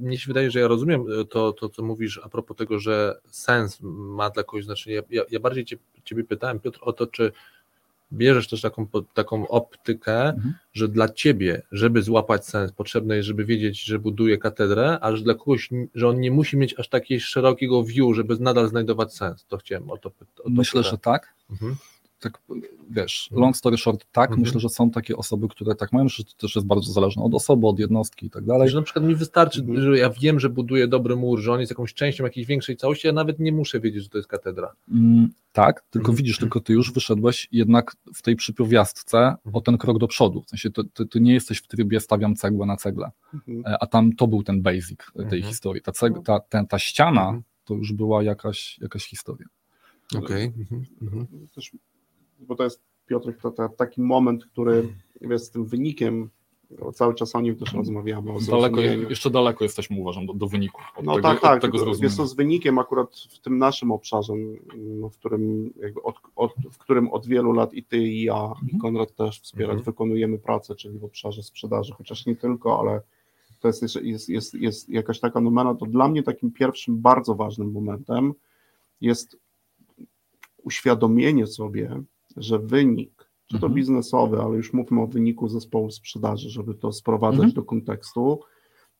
mnie się wydaje, że ja rozumiem e, to, to, co mówisz a propos tego, że sens ma dla kogoś znaczenie. Ja, ja, ja bardziej cię, Ciebie pytałem, Piotr, o to, czy bierzesz też taką, taką optykę, Mhm. że dla Ciebie, żeby złapać sens, potrzebne jest, żeby wiedzieć, że buduje katedrę, a że dla kogoś, że on nie musi mieć aż takiego szerokiego view, żeby nadal znajdować sens. To chciałem o to, o to Myślę, pytać. że tak. Mhm. Tak, wiesz, long story short, tak, Mhm. myślę, że są takie osoby, które tak mają, że to też jest bardzo zależne od osoby, od jednostki i tak dalej. Że na przykład mi wystarczy, Mhm. że ja wiem, że buduję dobry mur, że on jest jakąś częścią jakiejś większej całości, ja nawet nie muszę wiedzieć, że to jest katedra. Mm, tak, tylko Mhm. widzisz, tylko ty już wyszedłeś jednak w tej przypowiastce o ten krok do przodu. W sensie, ty, ty, ty nie jesteś w trybie stawiam cegłę na cegle, Mhm. e, a tam to był ten basic tej Mhm. historii. Ta, ceg, ta, ten, ta ściana Mhm. to już była jakaś, jakaś historia. Okej. Też, bo to jest, Piotrek, to, to taki moment, który jest z tym wynikiem, bo cały czas o nim też rozmawiamy, o Daleko, jeszcze daleko jesteśmy, uważam, do, do wyniku. No tego, tak, tak, tego jest to z wynikiem akurat w tym naszym obszarze, no, w, którym od, od, w którym od wielu lat i ty, i ja, i Mhm. Konrad też wspierać, Mhm. wykonujemy pracę, czyli w obszarze sprzedaży, chociaż nie tylko, ale to jest, jeszcze- jest, jest, jest jakaś taka numera, to dla mnie takim pierwszym bardzo ważnym momentem jest uświadomienie sobie, że wynik, czy to Mhm. biznesowy, ale już mówmy o wyniku zespołu sprzedaży, żeby to sprowadzać Mhm. do kontekstu,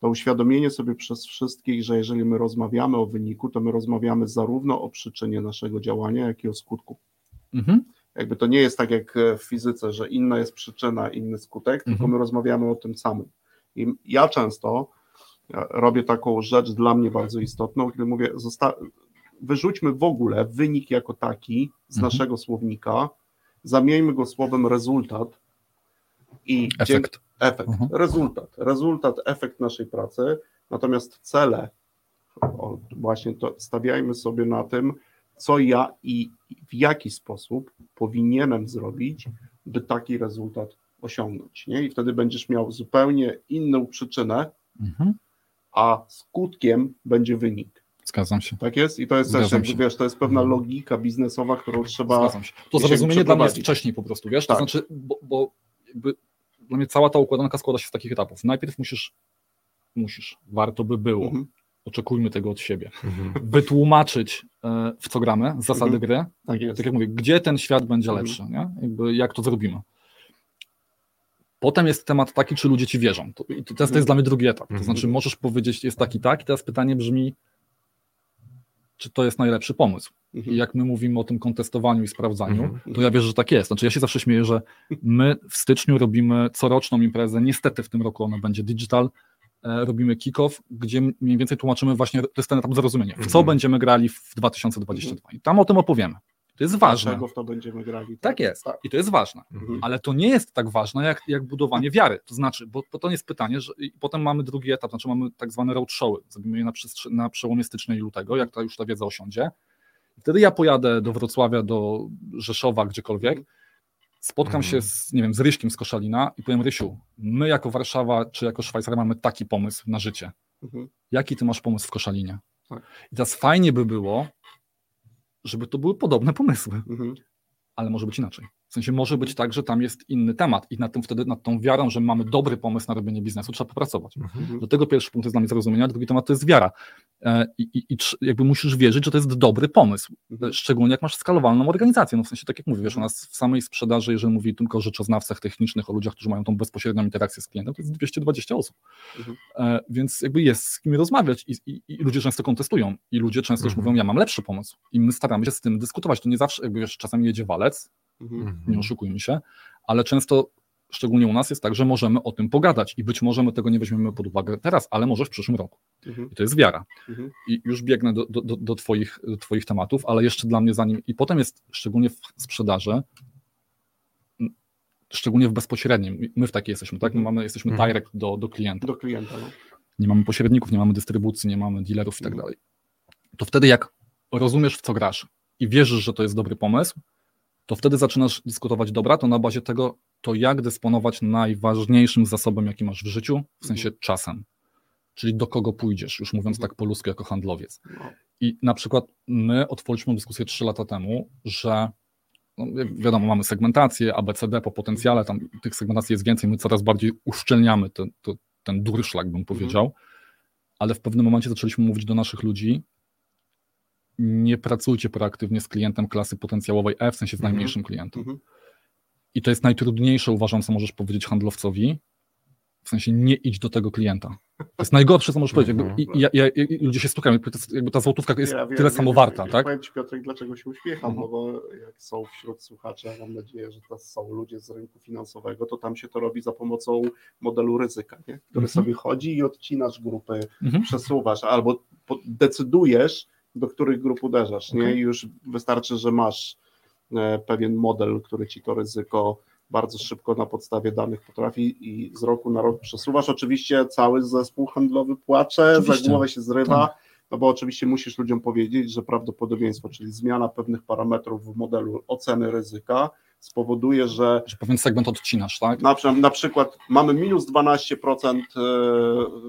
to uświadomienie sobie przez wszystkich, że jeżeli my rozmawiamy o wyniku, to my rozmawiamy zarówno o przyczynie naszego działania, jak i o skutku. Mhm. Jakby to nie jest tak jak w fizyce, że inna jest przyczyna, inny skutek, tylko Mhm. my rozmawiamy o tym samym. I ja często robię taką rzecz dla mnie bardzo istotną, kiedy mówię, zosta- wyrzućmy w ogóle wynik jako taki z Mhm. naszego słownika, zamieńmy go słowem rezultat i dzięki- Efekt. efekt, Mhm. rezultat, rezultat, efekt naszej pracy, natomiast cele o, właśnie to stawiajmy sobie na tym, co ja i w jaki sposób powinienem zrobić, by taki rezultat osiągnąć. Nie? I wtedy będziesz miał zupełnie inną przyczynę, mhm. a skutkiem będzie wynik. Zgadzam się. Tak jest? I to jest Zgadzam też, jakby, wiesz, to jest pewna mhm. logika biznesowa, którą trzeba. Zgadzam się. To zrozumienie dla mnie jest wcześniej po prostu, wiesz? Tak. To znaczy, bo, bo jakby dla mnie cała ta układanka składa się z takich etapów. Najpierw musisz, musisz, warto by było, mhm. oczekujmy tego od siebie, mhm. wytłumaczyć e, w co gramy, zasady mhm. gry, tak, tak, jak mówię, gdzie ten świat będzie mhm. lepszy, nie? Jakby jak to zrobimy. Potem jest temat taki, czy ludzie ci wierzą. To, to, to jest mhm. dla mnie drugi etap. To znaczy, możesz powiedzieć, jest taki, tak, i teraz pytanie brzmi, czy to jest najlepszy pomysł. I jak my mówimy o tym kontestowaniu i sprawdzaniu, to ja wierzę, że tak jest. Znaczy, ja się zawsze śmieję, że my w styczniu robimy coroczną imprezę. Niestety w tym roku ona będzie digital. E, robimy kick-off, gdzie mniej więcej tłumaczymy właśnie, to jest ten etap zrozumienia, w co będziemy grali w 2022. I tam o tym opowiemy. To jest ważne. Dlaczego w to będziemy grali? Tak, tak jest. Tak. I to jest ważne. Mhm. Ale to nie jest tak ważne, jak, jak budowanie wiary. To znaczy, bo, bo to jest pytanie, że potem mamy drugi etap, znaczy mamy tak zwane roadshowy. Zrobimy je na, na przełomie stycznia i lutego, jak ta już ta wiedza osiądzie. I wtedy ja pojadę do Wrocławia, do Rzeszowa, gdziekolwiek, spotkam mhm. się z, nie wiem, z Ryśkiem z Koszalina i powiem, Rysiu, my jako Warszawa czy jako Szwajcaria mamy taki pomysł na życie. Mhm. Jaki ty masz pomysł w Koszalinie? Tak. I teraz fajnie by było, żeby to były podobne pomysły, mhm. ale może być inaczej. W sensie może być tak, że tam jest inny temat i nad tym wtedy, nad tą wiarą, że mamy dobry pomysł na robienie biznesu, trzeba popracować. Mhm. Do tego pierwszy punkt jest dla mnie zrozumienia, drugi temat to jest wiara. E, I, i, I, jakby musisz wierzyć, że to jest dobry pomysł. Mhm. Szczególnie jak masz skalowalną organizację. No w sensie, tak jak mówisz, wiesz, u nas w samej sprzedaży, jeżeli mówi tylko o rzeczoznawcach technicznych, o ludziach, którzy mają tą bezpośrednią interakcję z klientem, to jest 220 osób. Mhm. E, więc jakby jest z kim rozmawiać i, i, i, ludzie często kontestują i ludzie często już mówią, ja mam lepszy pomysł i my staramy się z tym dyskutować. To nie zawsze, jakby wiesz, czasami jedzie walec, Mhm. Nie oszukujmy się, ale często, szczególnie u nas, jest tak, że możemy o tym pogadać i być może my tego nie weźmiemy pod uwagę teraz, ale może w przyszłym roku. Mhm. I to jest wiara. Mhm. I już biegnę do, do, do, twoich, do Twoich tematów, ale jeszcze dla mnie zanim. I potem jest szczególnie w sprzedaży, szczególnie w bezpośrednim. My w takiej jesteśmy, tak? My mamy, jesteśmy mhm. direct do, do klienta. Do klienta. No. Nie mamy pośredników, nie mamy dystrybucji, nie mamy dealerów i tak mhm. dalej. To wtedy, jak rozumiesz, w co grasz i wierzysz, że to jest dobry pomysł, to wtedy zaczynasz dyskutować, dobra, to na bazie tego, to jak dysponować najważniejszym zasobem, jaki masz w życiu, w sensie mhm. czasem. Czyli do kogo pójdziesz, już mówiąc mhm. tak po ludzku jako handlowiec. No. I na przykład my otworzyliśmy dyskusję trzy lata temu, że no, wiadomo, mamy segmentację, ABCD po potencjale, tam tych segmentacji jest więcej, my coraz bardziej uszczelniamy ten, ten, ten durszlak, bym mhm. powiedział, ale w pewnym momencie zaczęliśmy mówić do naszych ludzi, nie pracujcie proaktywnie z klientem klasy potencjałowej E, w sensie z mhm. najmniejszym klientem. Mm -hmm. I to jest najtrudniejsze, uważam, co możesz powiedzieć handlowcowi, w sensie nie idź do tego klienta. To jest najgorsze, co możesz powiedzieć. Jakby, i, i, ja, i, ludzie się stukają, jakby ta złotówka jest ja tyle samo warta. tak? Powiem Ci Piotrek, dlaczego się uśmiecham, mhm. no bo jak są wśród słuchaczy, mam nadzieję, że to są ludzie z rynku finansowego, to tam się to robi za pomocą modelu ryzyka, nie? który mhm. sobie chodzi i odcinasz grupy, mhm. przesuwasz albo decydujesz, do których grup uderzasz. Nie? Już wystarczy, że masz e, pewien model, który ci to ryzyko bardzo szybko na podstawie danych potrafi i z roku na rok przesuwasz. Oczywiście cały zespół handlowy płacze, oczywiście. za głowę się zrywa, tak. no bo oczywiście musisz ludziom powiedzieć, że prawdopodobieństwo, czyli zmiana pewnych parametrów w modelu oceny ryzyka spowoduje, że... Że pewien segment odcinasz, tak? Na, na przykład mamy minus 12% e,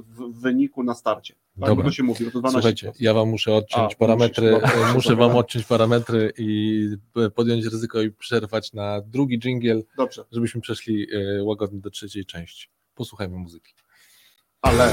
w wyniku na starcie. Tak? Dobra. To się mówi, to 12%. Słuchajcie, ja wam muszę odciąć A, parametry, musisz, no. <laughs> muszę wam odciąć parametry i podjąć ryzyko i przerwać na drugi dżingiel, Dobrze. żebyśmy przeszli e, łagodnie do trzeciej części. Posłuchajmy muzyki. Ale...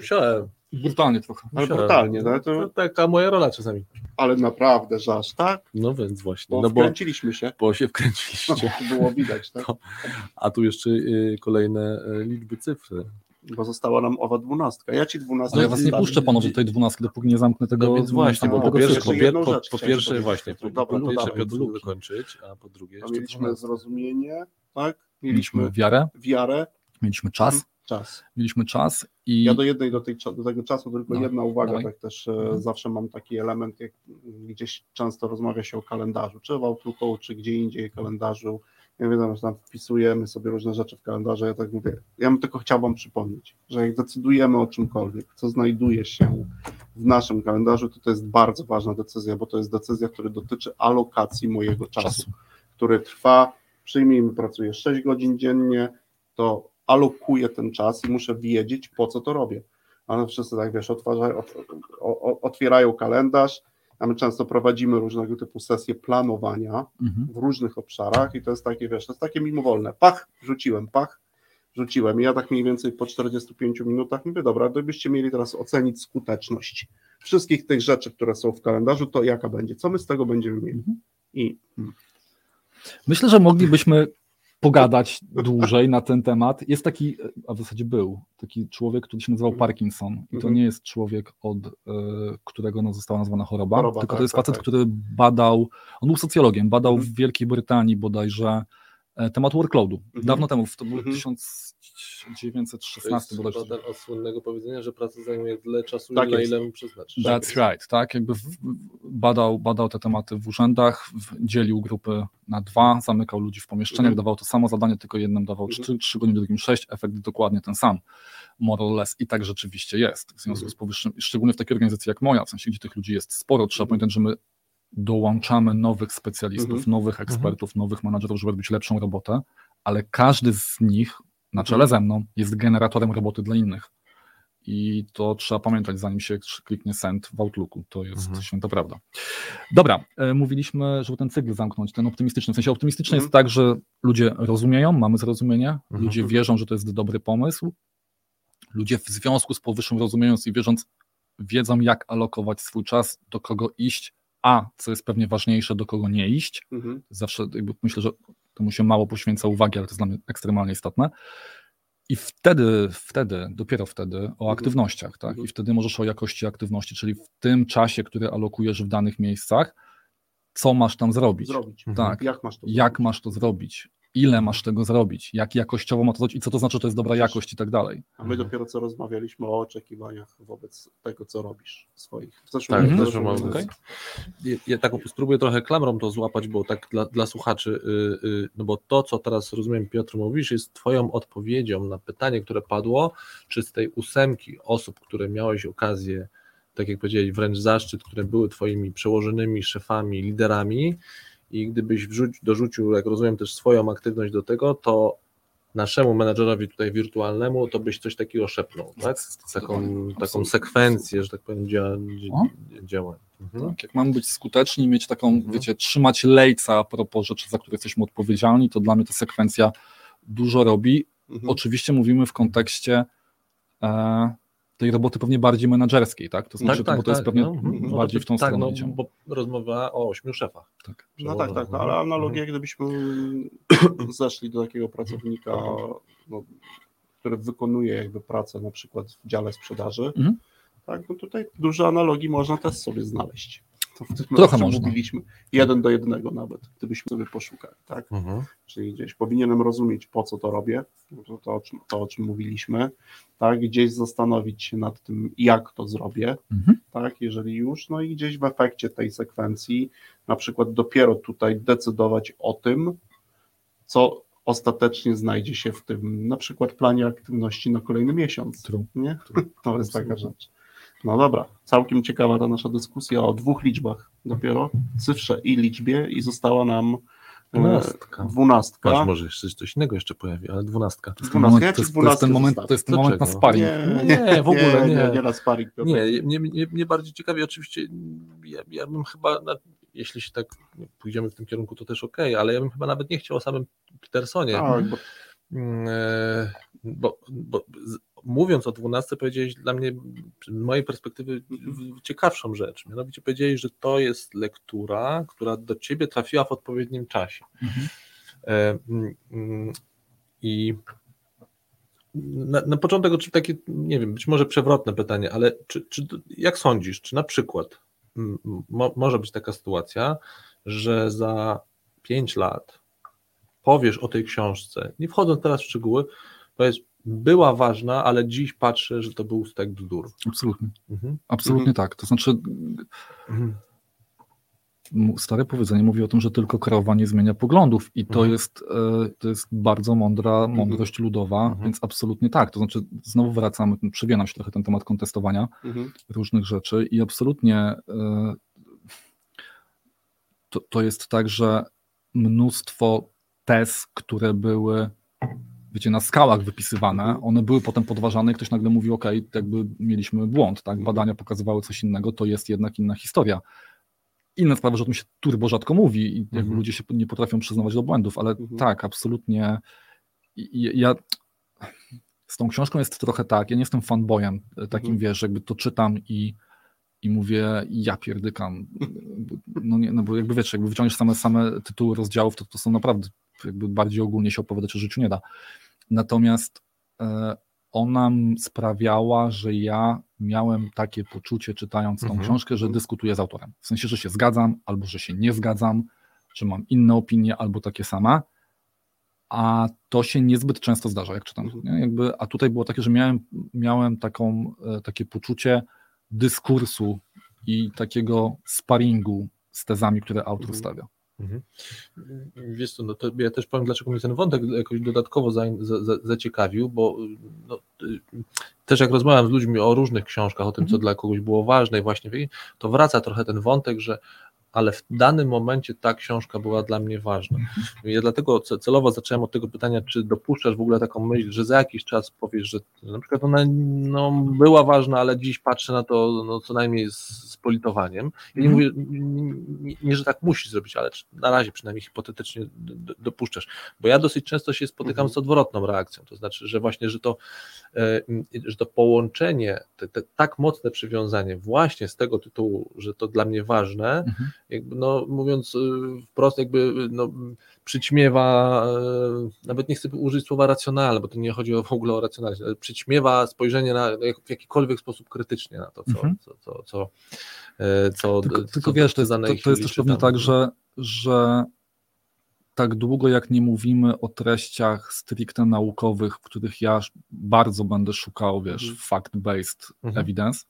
Musiałem. Brutalnie trochę. Ale musiałem. brutalnie, no, To to, taka moja rola czasami. ale naprawdę, że aż tak? No więc właśnie, Bo no bo, wkręciliśmy się. bo się No, wkręciliście. to <laughs> było widać, tak? To- A tu jeszcze y, kolejne y, liczby cyfry. Bo została nam owa dwunastka. Ja ci dwunastkę Ale ja was nie puszczę panowie do tej dwunastki, dopóki nie zamknę tego. No więc właśnie, bo po pierwsze, po, po, po pierwsze właśnie, po, Dobra, po no pierwsze Piotr dokończyć, a po drugie jeszcze mieliśmy 12. zrozumienie, tak? Mieliśmy Mieliśmy wiarę, wiarę, mieliśmy czas, czas. mieliśmy czas i Ja do jednej, do, tej, do tego czasu tylko No, jedna uwaga, dawaj. tak też e, Mhm. zawsze mam taki element, jak gdzieś często rozmawia się o kalendarzu, czy w Outlooku, czy gdzie indziej kalendarzu. Ja wiem, że tam wpisujemy sobie różne rzeczy w kalendarze, ja tak mówię, ja bym tylko chciał wam przypomnieć, że jak decydujemy o czymkolwiek, co znajduje się w naszym kalendarzu, to to jest bardzo ważna decyzja, bo to jest decyzja, która dotyczy alokacji mojego czasu, czasu. który trwa, przyjmijmy, pracuję 6 godzin dziennie, to alokuję ten czas i muszę wiedzieć, po co to robię. Ale wszyscy tak, wiesz, otwarzają, otwierają kalendarz, a my często prowadzimy różnego typu sesje planowania Mhm. w różnych obszarach i to jest takie, wiesz, to jest takie mimowolne. Pach, rzuciłem, pach, rzuciłem. I ja tak mniej więcej po 45 minutach mówię, dobra, gdybyście mieli teraz ocenić skuteczność wszystkich tych rzeczy, które są w kalendarzu, to jaka będzie? Co my z tego będziemy mieli? Mhm. I Myślę, że moglibyśmy pogadać dłużej na ten temat. Jest taki, a w zasadzie był, taki człowiek, który się nazywał Mhm. Parkinson i to Mhm. nie jest człowiek, od e, którego no, została nazwana choroba, Choroba, tylko tak, to jest tak, facet, tak. który badał, on był socjologiem, badał Mhm. w Wielkiej Brytanii bodajże temat workloadu. Mhm. Dawno temu, to był Mhm. 1916 To bodajże. ten od słynnego powiedzenia, że praca zajmuje tyle czasu, Tak ile mu przeznaczysz. That's right, tak, jakby w, badał, badał te tematy w urzędach, w, dzielił grupy na dwa, zamykał ludzi w pomieszczeniach, Mhm. dawał to samo zadanie, tylko jednym dawał Mhm. trzy, trzy godziny, drugim sześć, efekt dokładnie ten sam, more or less i tak rzeczywiście jest, w związku Mhm. z powyższym, szczególnie w takiej organizacji jak moja, w sensie gdzie tych ludzi jest sporo, trzeba Mhm. pamiętać, że my dołączamy nowych specjalistów, Mhm. nowych ekspertów, nowych menadżerów, żeby robić lepszą robotę, ale każdy z nich, na czele ze mną, jest generatorem roboty dla innych. I to trzeba pamiętać, zanim się kliknie send w Outlooku. To jest Mhm. święta prawda. Dobra, e, mówiliśmy, żeby ten cykl zamknąć, ten optymistyczny. W sensie optymistyczny Mhm. jest tak, że ludzie rozumieją, mamy zrozumienie, Mhm. ludzie wierzą, że to jest dobry pomysł. Ludzie w związku z powyższym rozumiejąc i wierząc, wiedzą, jak alokować swój czas, do kogo iść, a co jest pewnie ważniejsze, do kogo nie iść mhm. zawsze myślę, że temu się mało poświęca uwagi, ale to jest dla mnie ekstremalnie istotne. I wtedy, wtedy, dopiero wtedy o Mhm. aktywnościach, tak? Mhm. I wtedy możesz o jakości aktywności, czyli w tym czasie, który alokujesz w danych miejscach, co masz tam zrobić. zrobić. Tak. Jak masz to Jak zrobić? masz to zrobić? Ile masz tego zrobić? Jak jakościowo ma to zrobić? I co to znaczy, że to jest dobra jakość i tak dalej. A my dopiero co rozmawialiśmy o oczekiwaniach wobec tego, co robisz swoich. W zeszłym Tak, roku też zeszłym roku. Okej. Ja, ja tak spróbuję trochę klamrą to złapać, bo tak dla, dla słuchaczy, y, y, no bo to, co teraz rozumiem, Piotr, mówisz, jest Twoją odpowiedzią na pytanie, które padło, czy z tej ósemki osób, które miałeś okazję, tak jak powiedzieli, wręcz zaszczyt, które były Twoimi przełożonymi, szefami, liderami, i gdybyś wrzuć, dorzucił, jak rozumiem, też swoją aktywność do tego, to naszemu menadżerowi tutaj wirtualnemu, to byś coś takiego szepnął, tak? Taką, taką sekwencję, że tak powiem, dzia, O. dzia, działań. Mhm. Tak, jak mamy być skuteczni, mieć taką, Mhm. wiecie, trzymać lejca a propos rzeczy, za które jesteśmy odpowiedzialni, to dla mnie ta sekwencja dużo robi. Mhm. Oczywiście mówimy w kontekście e, tej roboty pewnie bardziej menedżerskiej, tak? To znaczy, to, bo to jest pewnie no, mhm. No bardziej to- w tą tak, stronę no, bo rozmowa o ośmiu szefach. Tak. No tak, tak, no, ale analogię, gdybyśmy <coughs> zeszli do takiego pracownika, no, który wykonuje jakby pracę na przykład w dziale sprzedaży, Mhm. tak, no tutaj dużo analogii można też sobie znaleźć. To w tym, Trochę można. mówiliśmy, jeden do jednego nawet, gdybyśmy sobie poszukali, tak? Mhm. Czyli gdzieś powinienem rozumieć, po co to robię, to, to, o czym, to o czym mówiliśmy, tak? Gdzieś zastanowić się nad tym, jak to zrobię, Mhm. tak? Jeżeli już, no i gdzieś w efekcie tej sekwencji, na przykład dopiero tutaj decydować o tym, co ostatecznie znajdzie się w tym, na przykład planie aktywności na kolejny miesiąc. True. Nie? <laughs> To jest taka rzecz. No dobra, całkiem ciekawa ta nasza dyskusja o dwóch liczbach dopiero, cyfrze i liczbie i została nam e, Dwunastka. dwunastka. Masz, może jeszcze coś innego jeszcze pojawi, ale dwunastka. To jest, Dwunastka, moment, ja to, ci jest, to jest ten moment, to jest ten moment na sparring. Nie, w ogóle nie. nie, nie na sparing. Piotr. Nie, mnie, mnie, mnie bardziej ciekawi, oczywiście, ja, ja bym chyba, na, jeśli się tak pójdziemy w tym kierunku, to też okej, ale ja bym chyba nawet nie chciał o samym Petersonie. Tak, bo Mm, e, Bo, bo z- mówiąc o 12, powiedziałeś dla mnie, z mojej perspektywy, ciekawszą rzecz. Mianowicie powiedziałeś, że to jest lektura, która do ciebie trafiła w odpowiednim czasie. Mhm. E, mm, I na, na początek takie, nie wiem, być może przewrotne pytanie, ale czy, czy jak sądzisz, czy na przykład mo, może być taka sytuacja, że za 5 lat powiesz o tej książce, nie wchodząc teraz w szczegóły, powiedz, była ważna, ale dziś patrzę, że to był stek bzdur. Absolutnie. Mhm. Absolutnie mhm. tak. To znaczy, mhm. stare powiedzenie mówi o tym, że tylko kreowanie zmienia poglądów i to, mhm. jest, e, to jest bardzo mądra mhm. mądrość ludowa, mhm. więc absolutnie tak. To znaczy, znowu wracamy, przewijam się trochę ten temat kontestowania różnych rzeczy i absolutnie e, to, to jest tak, że mnóstwo tez, które były wiecie, na skałach wypisywane, mhm. one były potem podważane i ktoś nagle mówił, ok, jakby mieliśmy błąd, tak, mhm. badania pokazywały coś innego, to jest jednak inna historia. Inna sprawa, że o tym się turbo rzadko mówi i jakby mhm. ludzie się nie potrafią przyznawać do błędów, ale mhm. tak, absolutnie ja z tą książką jest trochę tak, ja nie jestem fanboyem takim, mhm. wiesz, jakby to czytam i i mówię, ja pierdykam. <laughs> No, nie, no bo jakby wiesz, jakby wyciągniesz same, same tytuły rozdziałów, to, to są naprawdę jakby bardziej ogólnie się opowiadać o życiu nie da. Natomiast e, ona sprawiała, że ja miałem takie poczucie, czytając tą mhm. książkę, że dyskutuję z autorem. W sensie, że się zgadzam, albo że się nie zgadzam, że mam inne opinie, albo takie same. A to się niezbyt często zdarza, jak czytam. Mhm. Nie? Jakby, a tutaj było takie, że miałem, miałem taką, e, takie poczucie dyskursu i takiego sparingu z tezami, które autor mhm. stawia. Mhm. Wiesz co, no to ja też powiem, dlaczego mnie ten wątek jakoś dodatkowo za, za, zaciekawił, bo no, też jak rozmawiam z ludźmi o różnych książkach, o tym, co mhm. dla kogoś było ważne i właśnie to wraca trochę ten wątek, że ale w danym momencie ta książka była dla mnie ważna. Ja dlatego celowo zacząłem od tego pytania, czy dopuszczasz w ogóle taką myśl, że za jakiś czas powiesz, że na przykład ona no, była ważna, ale dziś patrzę na to no, co najmniej z, z politowaniem. Ja nie mhm. mówię, nie, nie, że tak musisz zrobić, ale na razie przynajmniej hipotetycznie dopuszczasz. Bo ja dosyć często się spotykam z odwrotną reakcją, to znaczy, że właśnie, że to, e, że to połączenie, te, te, tak mocne przywiązanie właśnie z tego tytułu, że to dla mnie ważne, mhm jakby no, mówiąc y, wprost, jakby no, przyćmiewa, y, nawet nie chcę użyć słowa racjonalne, bo to nie chodzi w ogóle o racjonalność, ale przyćmiewa spojrzenie na, w jakikolwiek sposób krytycznie na to, co, mhm. co, co, co, y, co Tylko, co, tylko wiesz, to to, to jest też pewnie tak, że, że tak długo jak nie mówimy o treściach stricte naukowych, w których ja bardzo będę szukał, wiesz, mhm. fact-based mhm. evidence,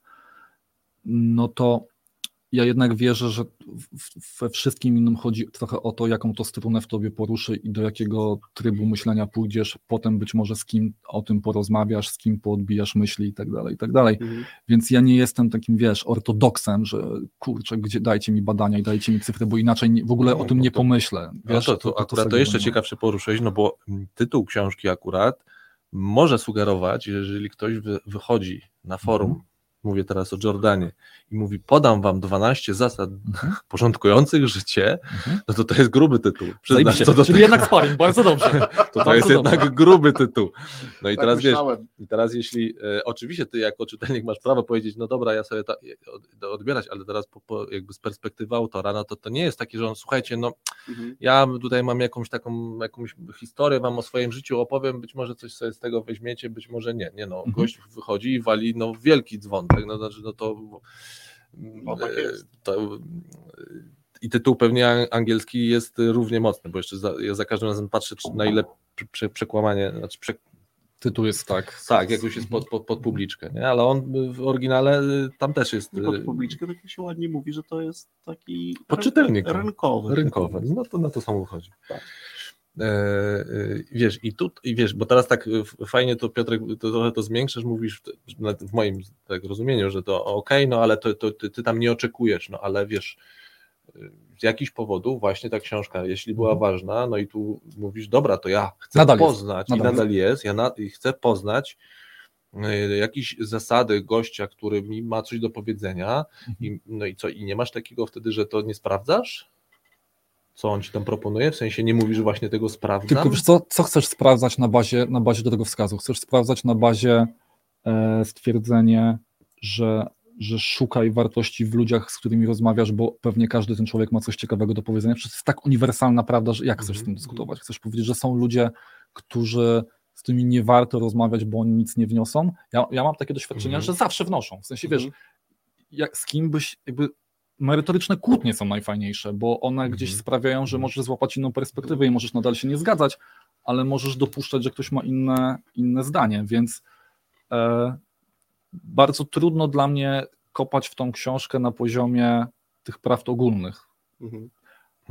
no to ja jednak wierzę, że we wszystkim innym chodzi trochę o to, jaką to strunę w tobie poruszy i do jakiego trybu myślenia pójdziesz, potem być może z kim o tym porozmawiasz, z kim poodbijasz myśli i tak dalej, i tak dalej. Mhm. Więc ja nie jestem takim, wiesz, ortodoksem, że kurczę, gdzie dajcie mi badania i dajcie mi cyfry, bo inaczej nie, w ogóle o tym nie pomyślę. Wiesz, no to, to, to, akurat to jeszcze ciekawsze poruszyłeś, no bo tytuł książki akurat może sugerować, jeżeli ktoś wy, wychodzi na forum mhm mówię teraz o Jordanie, i mówi, podam wam 12 zasad mhm. porządkujących życie, mhm. no to to jest gruby tytuł. Przyznam, to do Czyli tego. jednak sparring, bardzo dobrze. <laughs> To, to jest dobrze. jednak gruby tytuł. No i tak teraz wiesz, i teraz jeśli, e, oczywiście ty jako czytelnik masz prawo powiedzieć, no dobra, ja sobie to odbierać, ale teraz po, po, jakby z perspektywy autora, no to to nie jest takie, że on, słuchajcie, no mhm. ja tutaj mam jakąś taką, jakąś historię wam o swoim życiu opowiem, być może coś sobie z tego weźmiecie, być może nie, nie no, mhm. gość wychodzi i wali no wielki dzwon, tak, no, znaczy, no to no, tak to, i tytuł pewnie angielski jest równie mocny, bo jeszcze za, ja za każdym razem patrzę, na ile prze, przekłamanie, znaczy prze, tytuł jest tak. Tak, jak już jest pod, pod, pod publiczkę, nie? ale on w oryginale tam też jest. Pod y, publiczkę tak się ładnie mówi, że to jest taki podczytelnik. Rynkowy. Rynkowy. No to na to samo wychodzi. Tak. E, e, wiesz, i tu, i wiesz, bo teraz tak fajnie to Piotrek, to trochę to zmiękczasz, mówisz w moim tak rozumieniu, że to ok, no ale to, to ty, ty, tam nie oczekujesz, no ale wiesz, z jakichś powodów właśnie ta książka, jeśli była mhm. ważna, no i tu mówisz, dobra, to ja chcę nadal poznać jest. i nadal jest, ja na, i chcę poznać e, jakieś zasady gościa, który mi ma coś do powiedzenia mhm. i, no i co, i nie masz takiego wtedy, że to nie sprawdzasz? Co on ci tam proponuje? W sensie nie mówisz, że właśnie tego sprawdzam? Tylko wiesz co, co chcesz sprawdzać na bazie, na bazie wskazu? Chcesz sprawdzać na bazie e, stwierdzenie, że, że szukaj wartości w ludziach, z którymi rozmawiasz, bo pewnie każdy ten człowiek ma coś ciekawego do powiedzenia. Przecież to jest tak uniwersalna prawda, że jak chcesz z tym Mhm. dyskutować? Chcesz powiedzieć, że są ludzie, którzy z którymi nie warto rozmawiać, bo oni nic nie wniosą. Ja, ja mam takie doświadczenia, Mhm. że zawsze wnoszą. W sensie, wiesz, Mhm. jak, z kim byś, jakby merytoryczne kłótnie są najfajniejsze, bo one gdzieś Mhm. sprawiają, że możesz złapać inną perspektywę i możesz nadal się nie zgadzać, ale możesz dopuszczać, że ktoś ma inne, inne zdanie, więc e, bardzo trudno dla mnie kopać w tą książkę na poziomie tych prawd ogólnych. Mhm.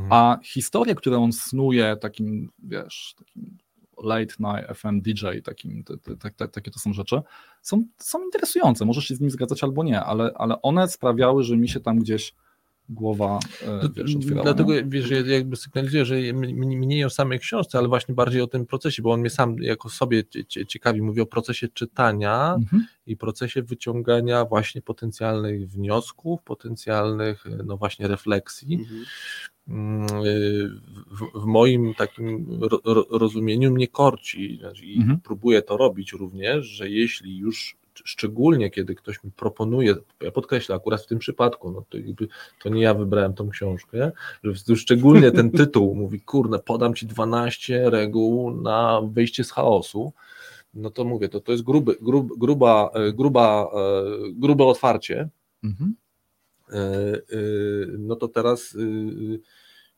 A historie, które on snuje takim, wiesz, takim late night FM DJ, takim, te, te, te, takie to są rzeczy, są, są interesujące. Możesz się z nimi zgadzać albo nie, ale, ale one sprawiały, że mi się tam gdzieś głowa e, wiesz, otwierała. Dlatego nie? wiesz, ja jakby sygnalizuję, że mniej o samej książce, ale właśnie bardziej o tym procesie, bo on mnie sam jako sobie cie- cie- ciekawi, mówi o procesie czytania Mhm. i procesie wyciągania właśnie potencjalnych wniosków, potencjalnych no właśnie refleksji. Mhm. Mm, y, W, w moim takim ro, ro, rozumieniu mnie korci znaczy, i Mhm. próbuję to robić również, że jeśli już szczególnie kiedy ktoś mi proponuje, ja podkreślę akurat w tym przypadku, no to, to nie ja wybrałem tą książkę, że szczególnie ten <laughs> tytuł mówi, kurde, podam ci 12 reguł na wyjście z chaosu, no to mówię, to, to jest gruby, grub, gruba, e, gruba, e, grube otwarcie, Mhm. E, no to teraz,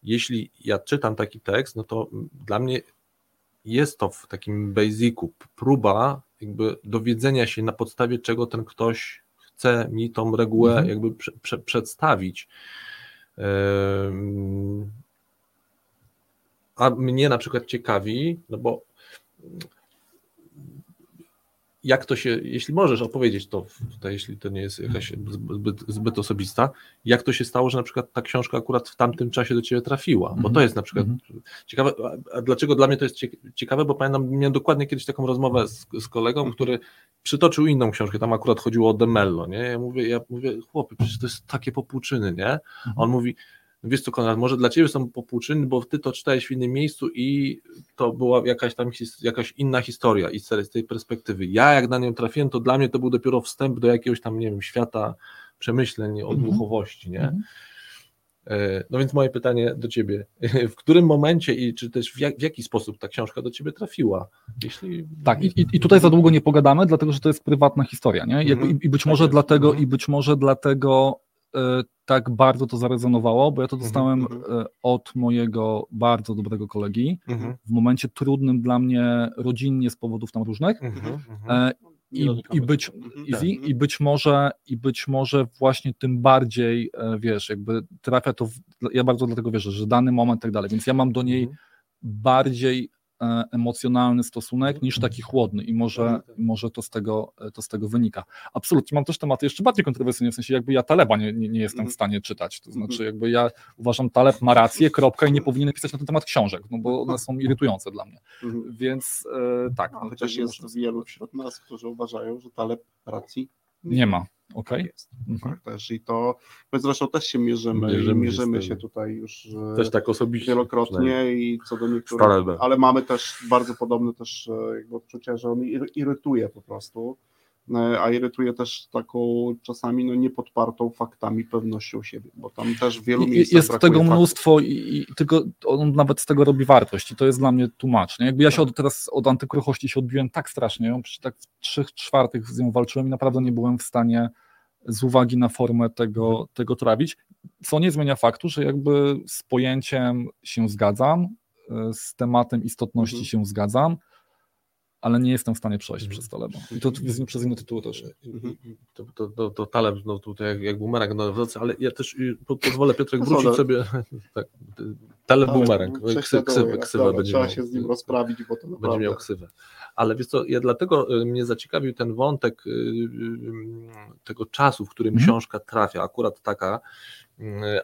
jeśli ja czytam taki tekst, no to dla mnie jest to w takim basicu próba jakby dowiedzenia się na podstawie czego ten ktoś chce mi tą regułę Mhm. jakby prze, prze, przedstawić. A mnie na przykład ciekawi, no bo jak to się, jeśli możesz opowiedzieć to tutaj, jeśli to nie jest jakaś zbyt, zbyt osobista, jak to się stało, że na przykład ta książka akurat w tamtym czasie do ciebie trafiła, bo Mhm. to jest na przykład Mhm. ciekawe, a- dlaczego dla mnie to jest cie- ciekawe, bo pamiętam, miałem dokładnie kiedyś taką rozmowę z, z kolegą, który przytoczył inną książkę, tam akurat chodziło o Demello, nie, ja mówię, ja mówię, chłopie, przecież to jest takie popłuczyny, nie, a on mówi, wiesz co Konrad, może dla ciebie są popłuczyny, bo ty to czytałeś w innym miejscu i to była jakaś tam jakaś inna historia i z tej perspektywy. Ja jak na nią trafiłem, to dla mnie to był dopiero wstęp do jakiegoś tam, nie wiem, świata przemyśleń o Mhm. duchowości, nie? Mhm. E, No więc moje pytanie do ciebie, <laughs> w którym momencie i czy też w, jak, w jaki sposób ta książka do ciebie trafiła? Jeśli... Tak, i, i- i tutaj za długo nie pogadamy, dlatego że to jest prywatna historia, nie? Jakby, Mhm. i, I być Tak może dlatego, i być może dlatego tak bardzo to zarezonowało, bo ja to Mhm, dostałem mhm. e, od mojego bardzo dobrego kolegi Mhm, w momencie trudnym dla mnie rodzinnie z powodów tam różnych. E, i, i, być, easy, Tak. i, być może, I być może właśnie tym bardziej, e, wiesz, jakby trafia to, w, ja bardzo dlatego wierzę, że dany moment i tak dalej, więc ja mam do niej Mhm. bardziej e, emocjonalny stosunek niż taki chłodny i może, Mhm. może to, z tego, e, to z tego wynika. Absolutnie, mam też tematy jeszcze bardziej kontrowersyjne, w sensie jakby ja Taleba nie, nie, nie jestem w Mhm. stanie czytać, to znaczy Mhm. jakby ja uważam Taleb ma rację, kropka i nie powinien pisać na ten temat książek, no bo one są irytujące dla mnie, Mhm. więc e, tak. A no, Chociaż jest wielu wśród nas, którzy uważają, że Taleb racji Nie ma, Tak jest. Mhm. Tak, też i to, my zresztą też się mierzymy, Mierzymy mierzymy, się tutaj już e, Też tak osobiście. wielokrotnie i co do niektórych, ale mamy też bardzo podobne też e, jakby odczucia, że on ir- irytuje po prostu, e, a irytuje też taką czasami no, niepodpartą faktami pewnością siebie, bo tam też w wielu miejscach Jest tego faktów. mnóstwo i, i tylko on nawet z tego robi wartość i to jest dla mnie tłumacz. Nie? Jakby ja się od, teraz od antykruchości się odbiłem tak strasznie, ją przy tak w trzech czwartych z nią walczyłem i naprawdę nie byłem w stanie z uwagi na formę tego, Mhm. tego trawić, co nie zmienia faktu, że jakby z pojęciem się zgadzam, y, z tematem istotności Mhm. się zgadzam, ale nie jestem w stanie przejść Mhm. przez to lewo. I to przez inne tytuły też. Mhm. To, to, to, to Taleb, no tutaj jak, jak bumerang na wroce, ale ja też y, po- pozwolę Piotrek No wrócić sobie, <laughs> tak, Taleb Ale bumerang, Ksy, ksywę, ksywę będzie Trzeba miał. się z nim rozprawić, bo to będzie naprawdę... miał ksywę. Ale wiesz co, ja dlatego y, mnie zaciekawił ten wątek y, tego czasu, w którym Mhm. książka trafia, akurat taka,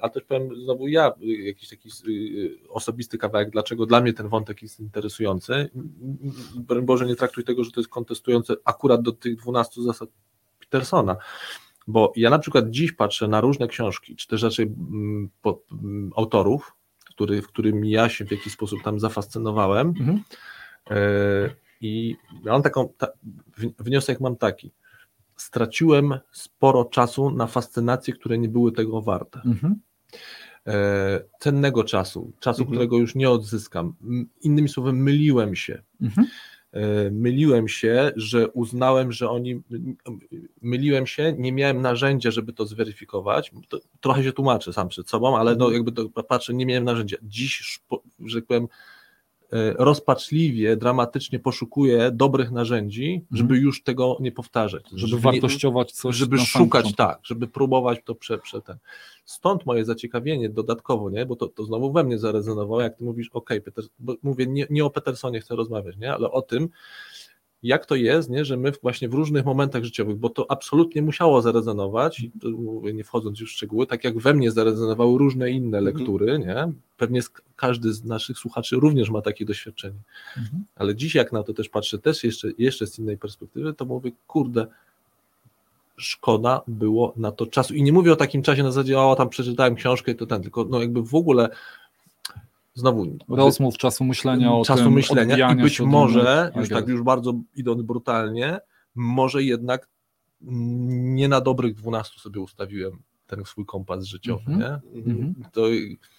a też powiem znowu ja, y, jakiś taki y, osobisty kawałek, dlaczego dla mnie ten wątek jest interesujący. Broń Boże, nie traktuj tego, że to jest kontestujące akurat do tych 12 zasad Petersona. Bo ja na przykład dziś patrzę na różne książki, czy też raczej mm, po, mm, autorów, który, w którym ja się w jakiś sposób tam zafascynowałem, Mhm. E, I mam taką, ta, wniosek mam taki. Straciłem sporo czasu na fascynacje, które nie były tego warte. Mhm. E, cennego czasu, czasu, Mhm. którego już nie odzyskam. Innymi słowy, myliłem się. Mhm. E, myliłem się, że uznałem, że oni. Myliłem się, nie miałem narzędzia, żeby to zweryfikować. To, trochę się tłumaczę sam przed sobą, ale no, jakby to patrzę, nie miałem narzędzia. Dziś, że tak powiem, rozpaczliwie, dramatycznie poszukuję dobrych narzędzi, żeby już tego nie powtarzać. Żeby nie- wartościować coś żeby szukać, tak, żeby próbować to prze, prze ten. Stąd moje zaciekawienie dodatkowo, nie, bo to, to znowu we mnie zarezonowało, jak ty mówisz, ok, Peter, bo mówię, nie, nie o Petersonie chcę rozmawiać, nie, ale o tym, jak to jest, nie, że my właśnie w różnych momentach życiowych, bo to absolutnie musiało zarezonować, mówię, nie wchodząc już w szczegóły, tak jak we mnie zarezonowały różne inne Mhm. lektury, nie, pewnie każdy z naszych słuchaczy również ma takie doświadczenie. Mhm. Ale dziś jak na to też patrzę, też jeszcze, jeszcze z innej perspektywy, to mówię, kurde, szkoda było na to czasu. I nie mówię o takim czasie na zasadzie, o tam przeczytałem książkę i to ten, tylko no jakby w ogóle znowu Rozmów, czasu myślenia o czasu tym, myślenia i być może, już Tak już bardzo idąc brutalnie, może jednak mm, nie na dobrych 12 sobie ustawiłem ten swój kompas życiowy, Mhm. nie? Mhm. To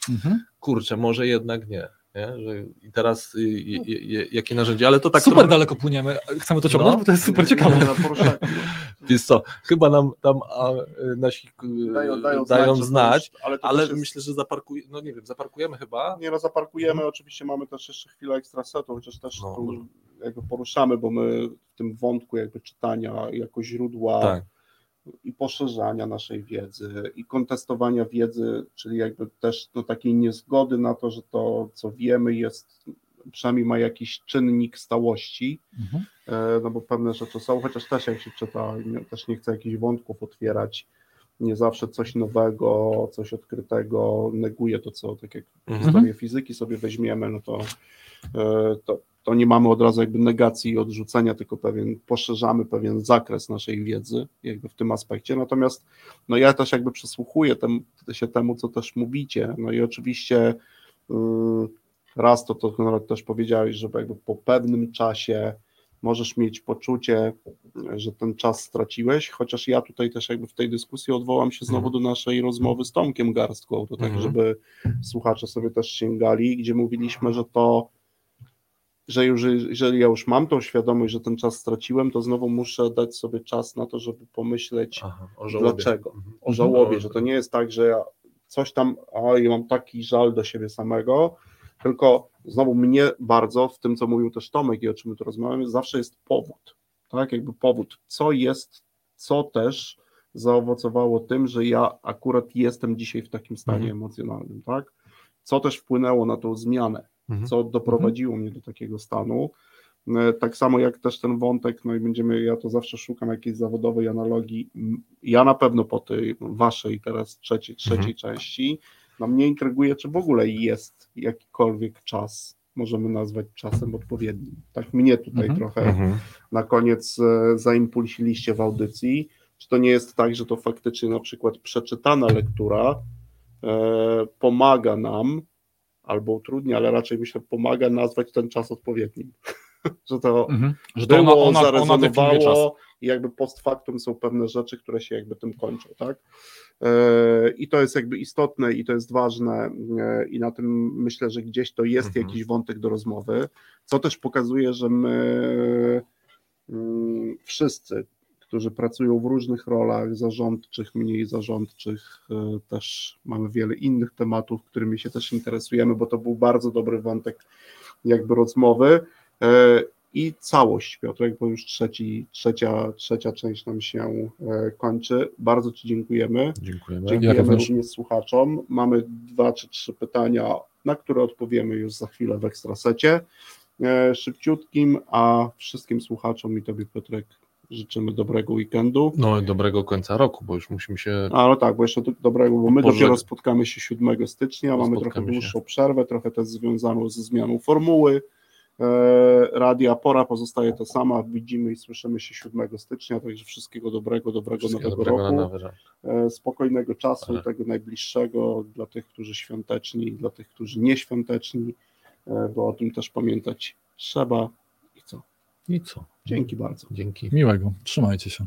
Mhm. kurczę, może jednak nie. Nie? Że I teraz y, jakie narzędzie, ale to tak super trochę- daleko płyniemy. Chcemy to ciągnąć, No. bo to jest super ciekawe. <laughs> Wiesz co, chyba nam tam a, y, nasi y, Dają, dają, dają znać, już- ale, to ale jest- myślę, że zaparkujemy, no nie wiem, zaparkujemy chyba. Nie no, zaparkujemy, oczywiście mamy też jeszcze chwilę ekstra setu, chociaż też No, tu jakby poruszamy, bo my w tym wątku jakby czytania jako źródła Tak. I poszerzania naszej wiedzy i kontestowania wiedzy, czyli jakby też no, takiej niezgody na to, że to, co wiemy jest, przynajmniej ma jakiś czynnik stałości, Mhm. E, no bo pewne rzeczy są, chociaż też jak się czyta, też nie chcę jakichś wątków otwierać, nie zawsze coś nowego, coś odkrytego neguje to, co tak jak Mhm. historię fizyki sobie weźmiemy, no to, e, to, to nie mamy od razu jakby negacji i odrzucenia, tylko pewien, poszerzamy pewien zakres naszej wiedzy jakby w tym aspekcie, natomiast no ja też jakby przysłuchuję tem, się temu, co też mówicie, no i oczywiście mm, raz to, to Konrad też powiedziałeś, że jakby po pewnym czasie możesz mieć poczucie, że ten czas straciłeś, chociaż ja tutaj też jakby w tej dyskusji odwołam się znowu do naszej rozmowy z Tomkiem Garstką, to tak, Mhm. żeby słuchacze sobie też sięgali, gdzie mówiliśmy, że to, że już, jeżeli ja już mam tą świadomość, że ten czas straciłem, to znowu muszę dać sobie czas na to, żeby pomyśleć, Aha, żałobie. dlaczego, Mhm. o żałobie, Mhm. że to nie jest tak, że ja coś tam, a ja mam taki żal do siebie samego, tylko znowu mnie bardzo w tym, co mówił też Tomek i o czym my tu rozmawiamy, zawsze jest powód, tak, jakby powód, co jest, co też zaowocowało tym, że ja akurat jestem dzisiaj w takim stanie Mhm. emocjonalnym, tak, co też wpłynęło na tą zmianę, Mhm. co doprowadziło mnie do takiego stanu. E, Tak samo jak też ten wątek, no i będziemy, ja to zawsze szukam jakiejś zawodowej analogii. Ja na pewno po tej waszej teraz trzeciej, trzeciej części, no mnie intryguje, czy w ogóle jest jakikolwiek czas, możemy nazwać czasem odpowiednim. Tak mnie tutaj Mhm. trochę Mhm. na koniec e, zaimpulsiliście w audycji. Czy to nie jest tak, że to faktycznie na przykład przeczytana lektura e, pomaga nam, albo utrudnia, ale raczej myślę, pomaga nazwać ten czas odpowiednim. <laughs> że to Mhm. Że to było, ona, ona, ona zarezonowało i jakby post factum są pewne rzeczy, które się jakby tym kończą, tak? E, I to jest jakby istotne i to jest ważne e, i na tym myślę, że gdzieś to jest Mhm. jakiś wątek do rozmowy, co też pokazuje, że my mm, wszyscy, którzy pracują w różnych rolach zarządczych, mniej zarządczych, e, też mamy wiele innych tematów, którymi się też interesujemy, bo to był bardzo dobry wątek jakby rozmowy. E, I całość, Piotrek, bo już trzeci, trzecia, trzecia część nam się e, kończy. Bardzo Ci dziękujemy. Dziękujemy. Dziękujemy również. również słuchaczom. Mamy dwa czy trzy pytania, na które odpowiemy już za chwilę w ekstrasecie. Szybciutkim, a wszystkim słuchaczom i Tobie, Piotrek, życzymy dobrego weekendu. No i dobrego końca roku, bo już musimy się. A no tak, bo jeszcze do, dobrego, bo my Boże. dopiero spotkamy się 7 stycznia, mamy Spotkamy trochę się. dłuższą przerwę, trochę też związaną ze zmianą formuły. E, radia Pora pozostaje ta sama, widzimy i słyszymy się 7 stycznia, także wszystkiego dobrego, dobrego Wszystkiego nowego dobrego roku, nowy e, spokojnego czasu, Tak. tego najbliższego dla tych, którzy świąteczni i dla tych, którzy nieświąteczni, e, bo o tym też pamiętać trzeba i co. I co? Dzięki bardzo. Dzięki. Miłego. Trzymajcie się.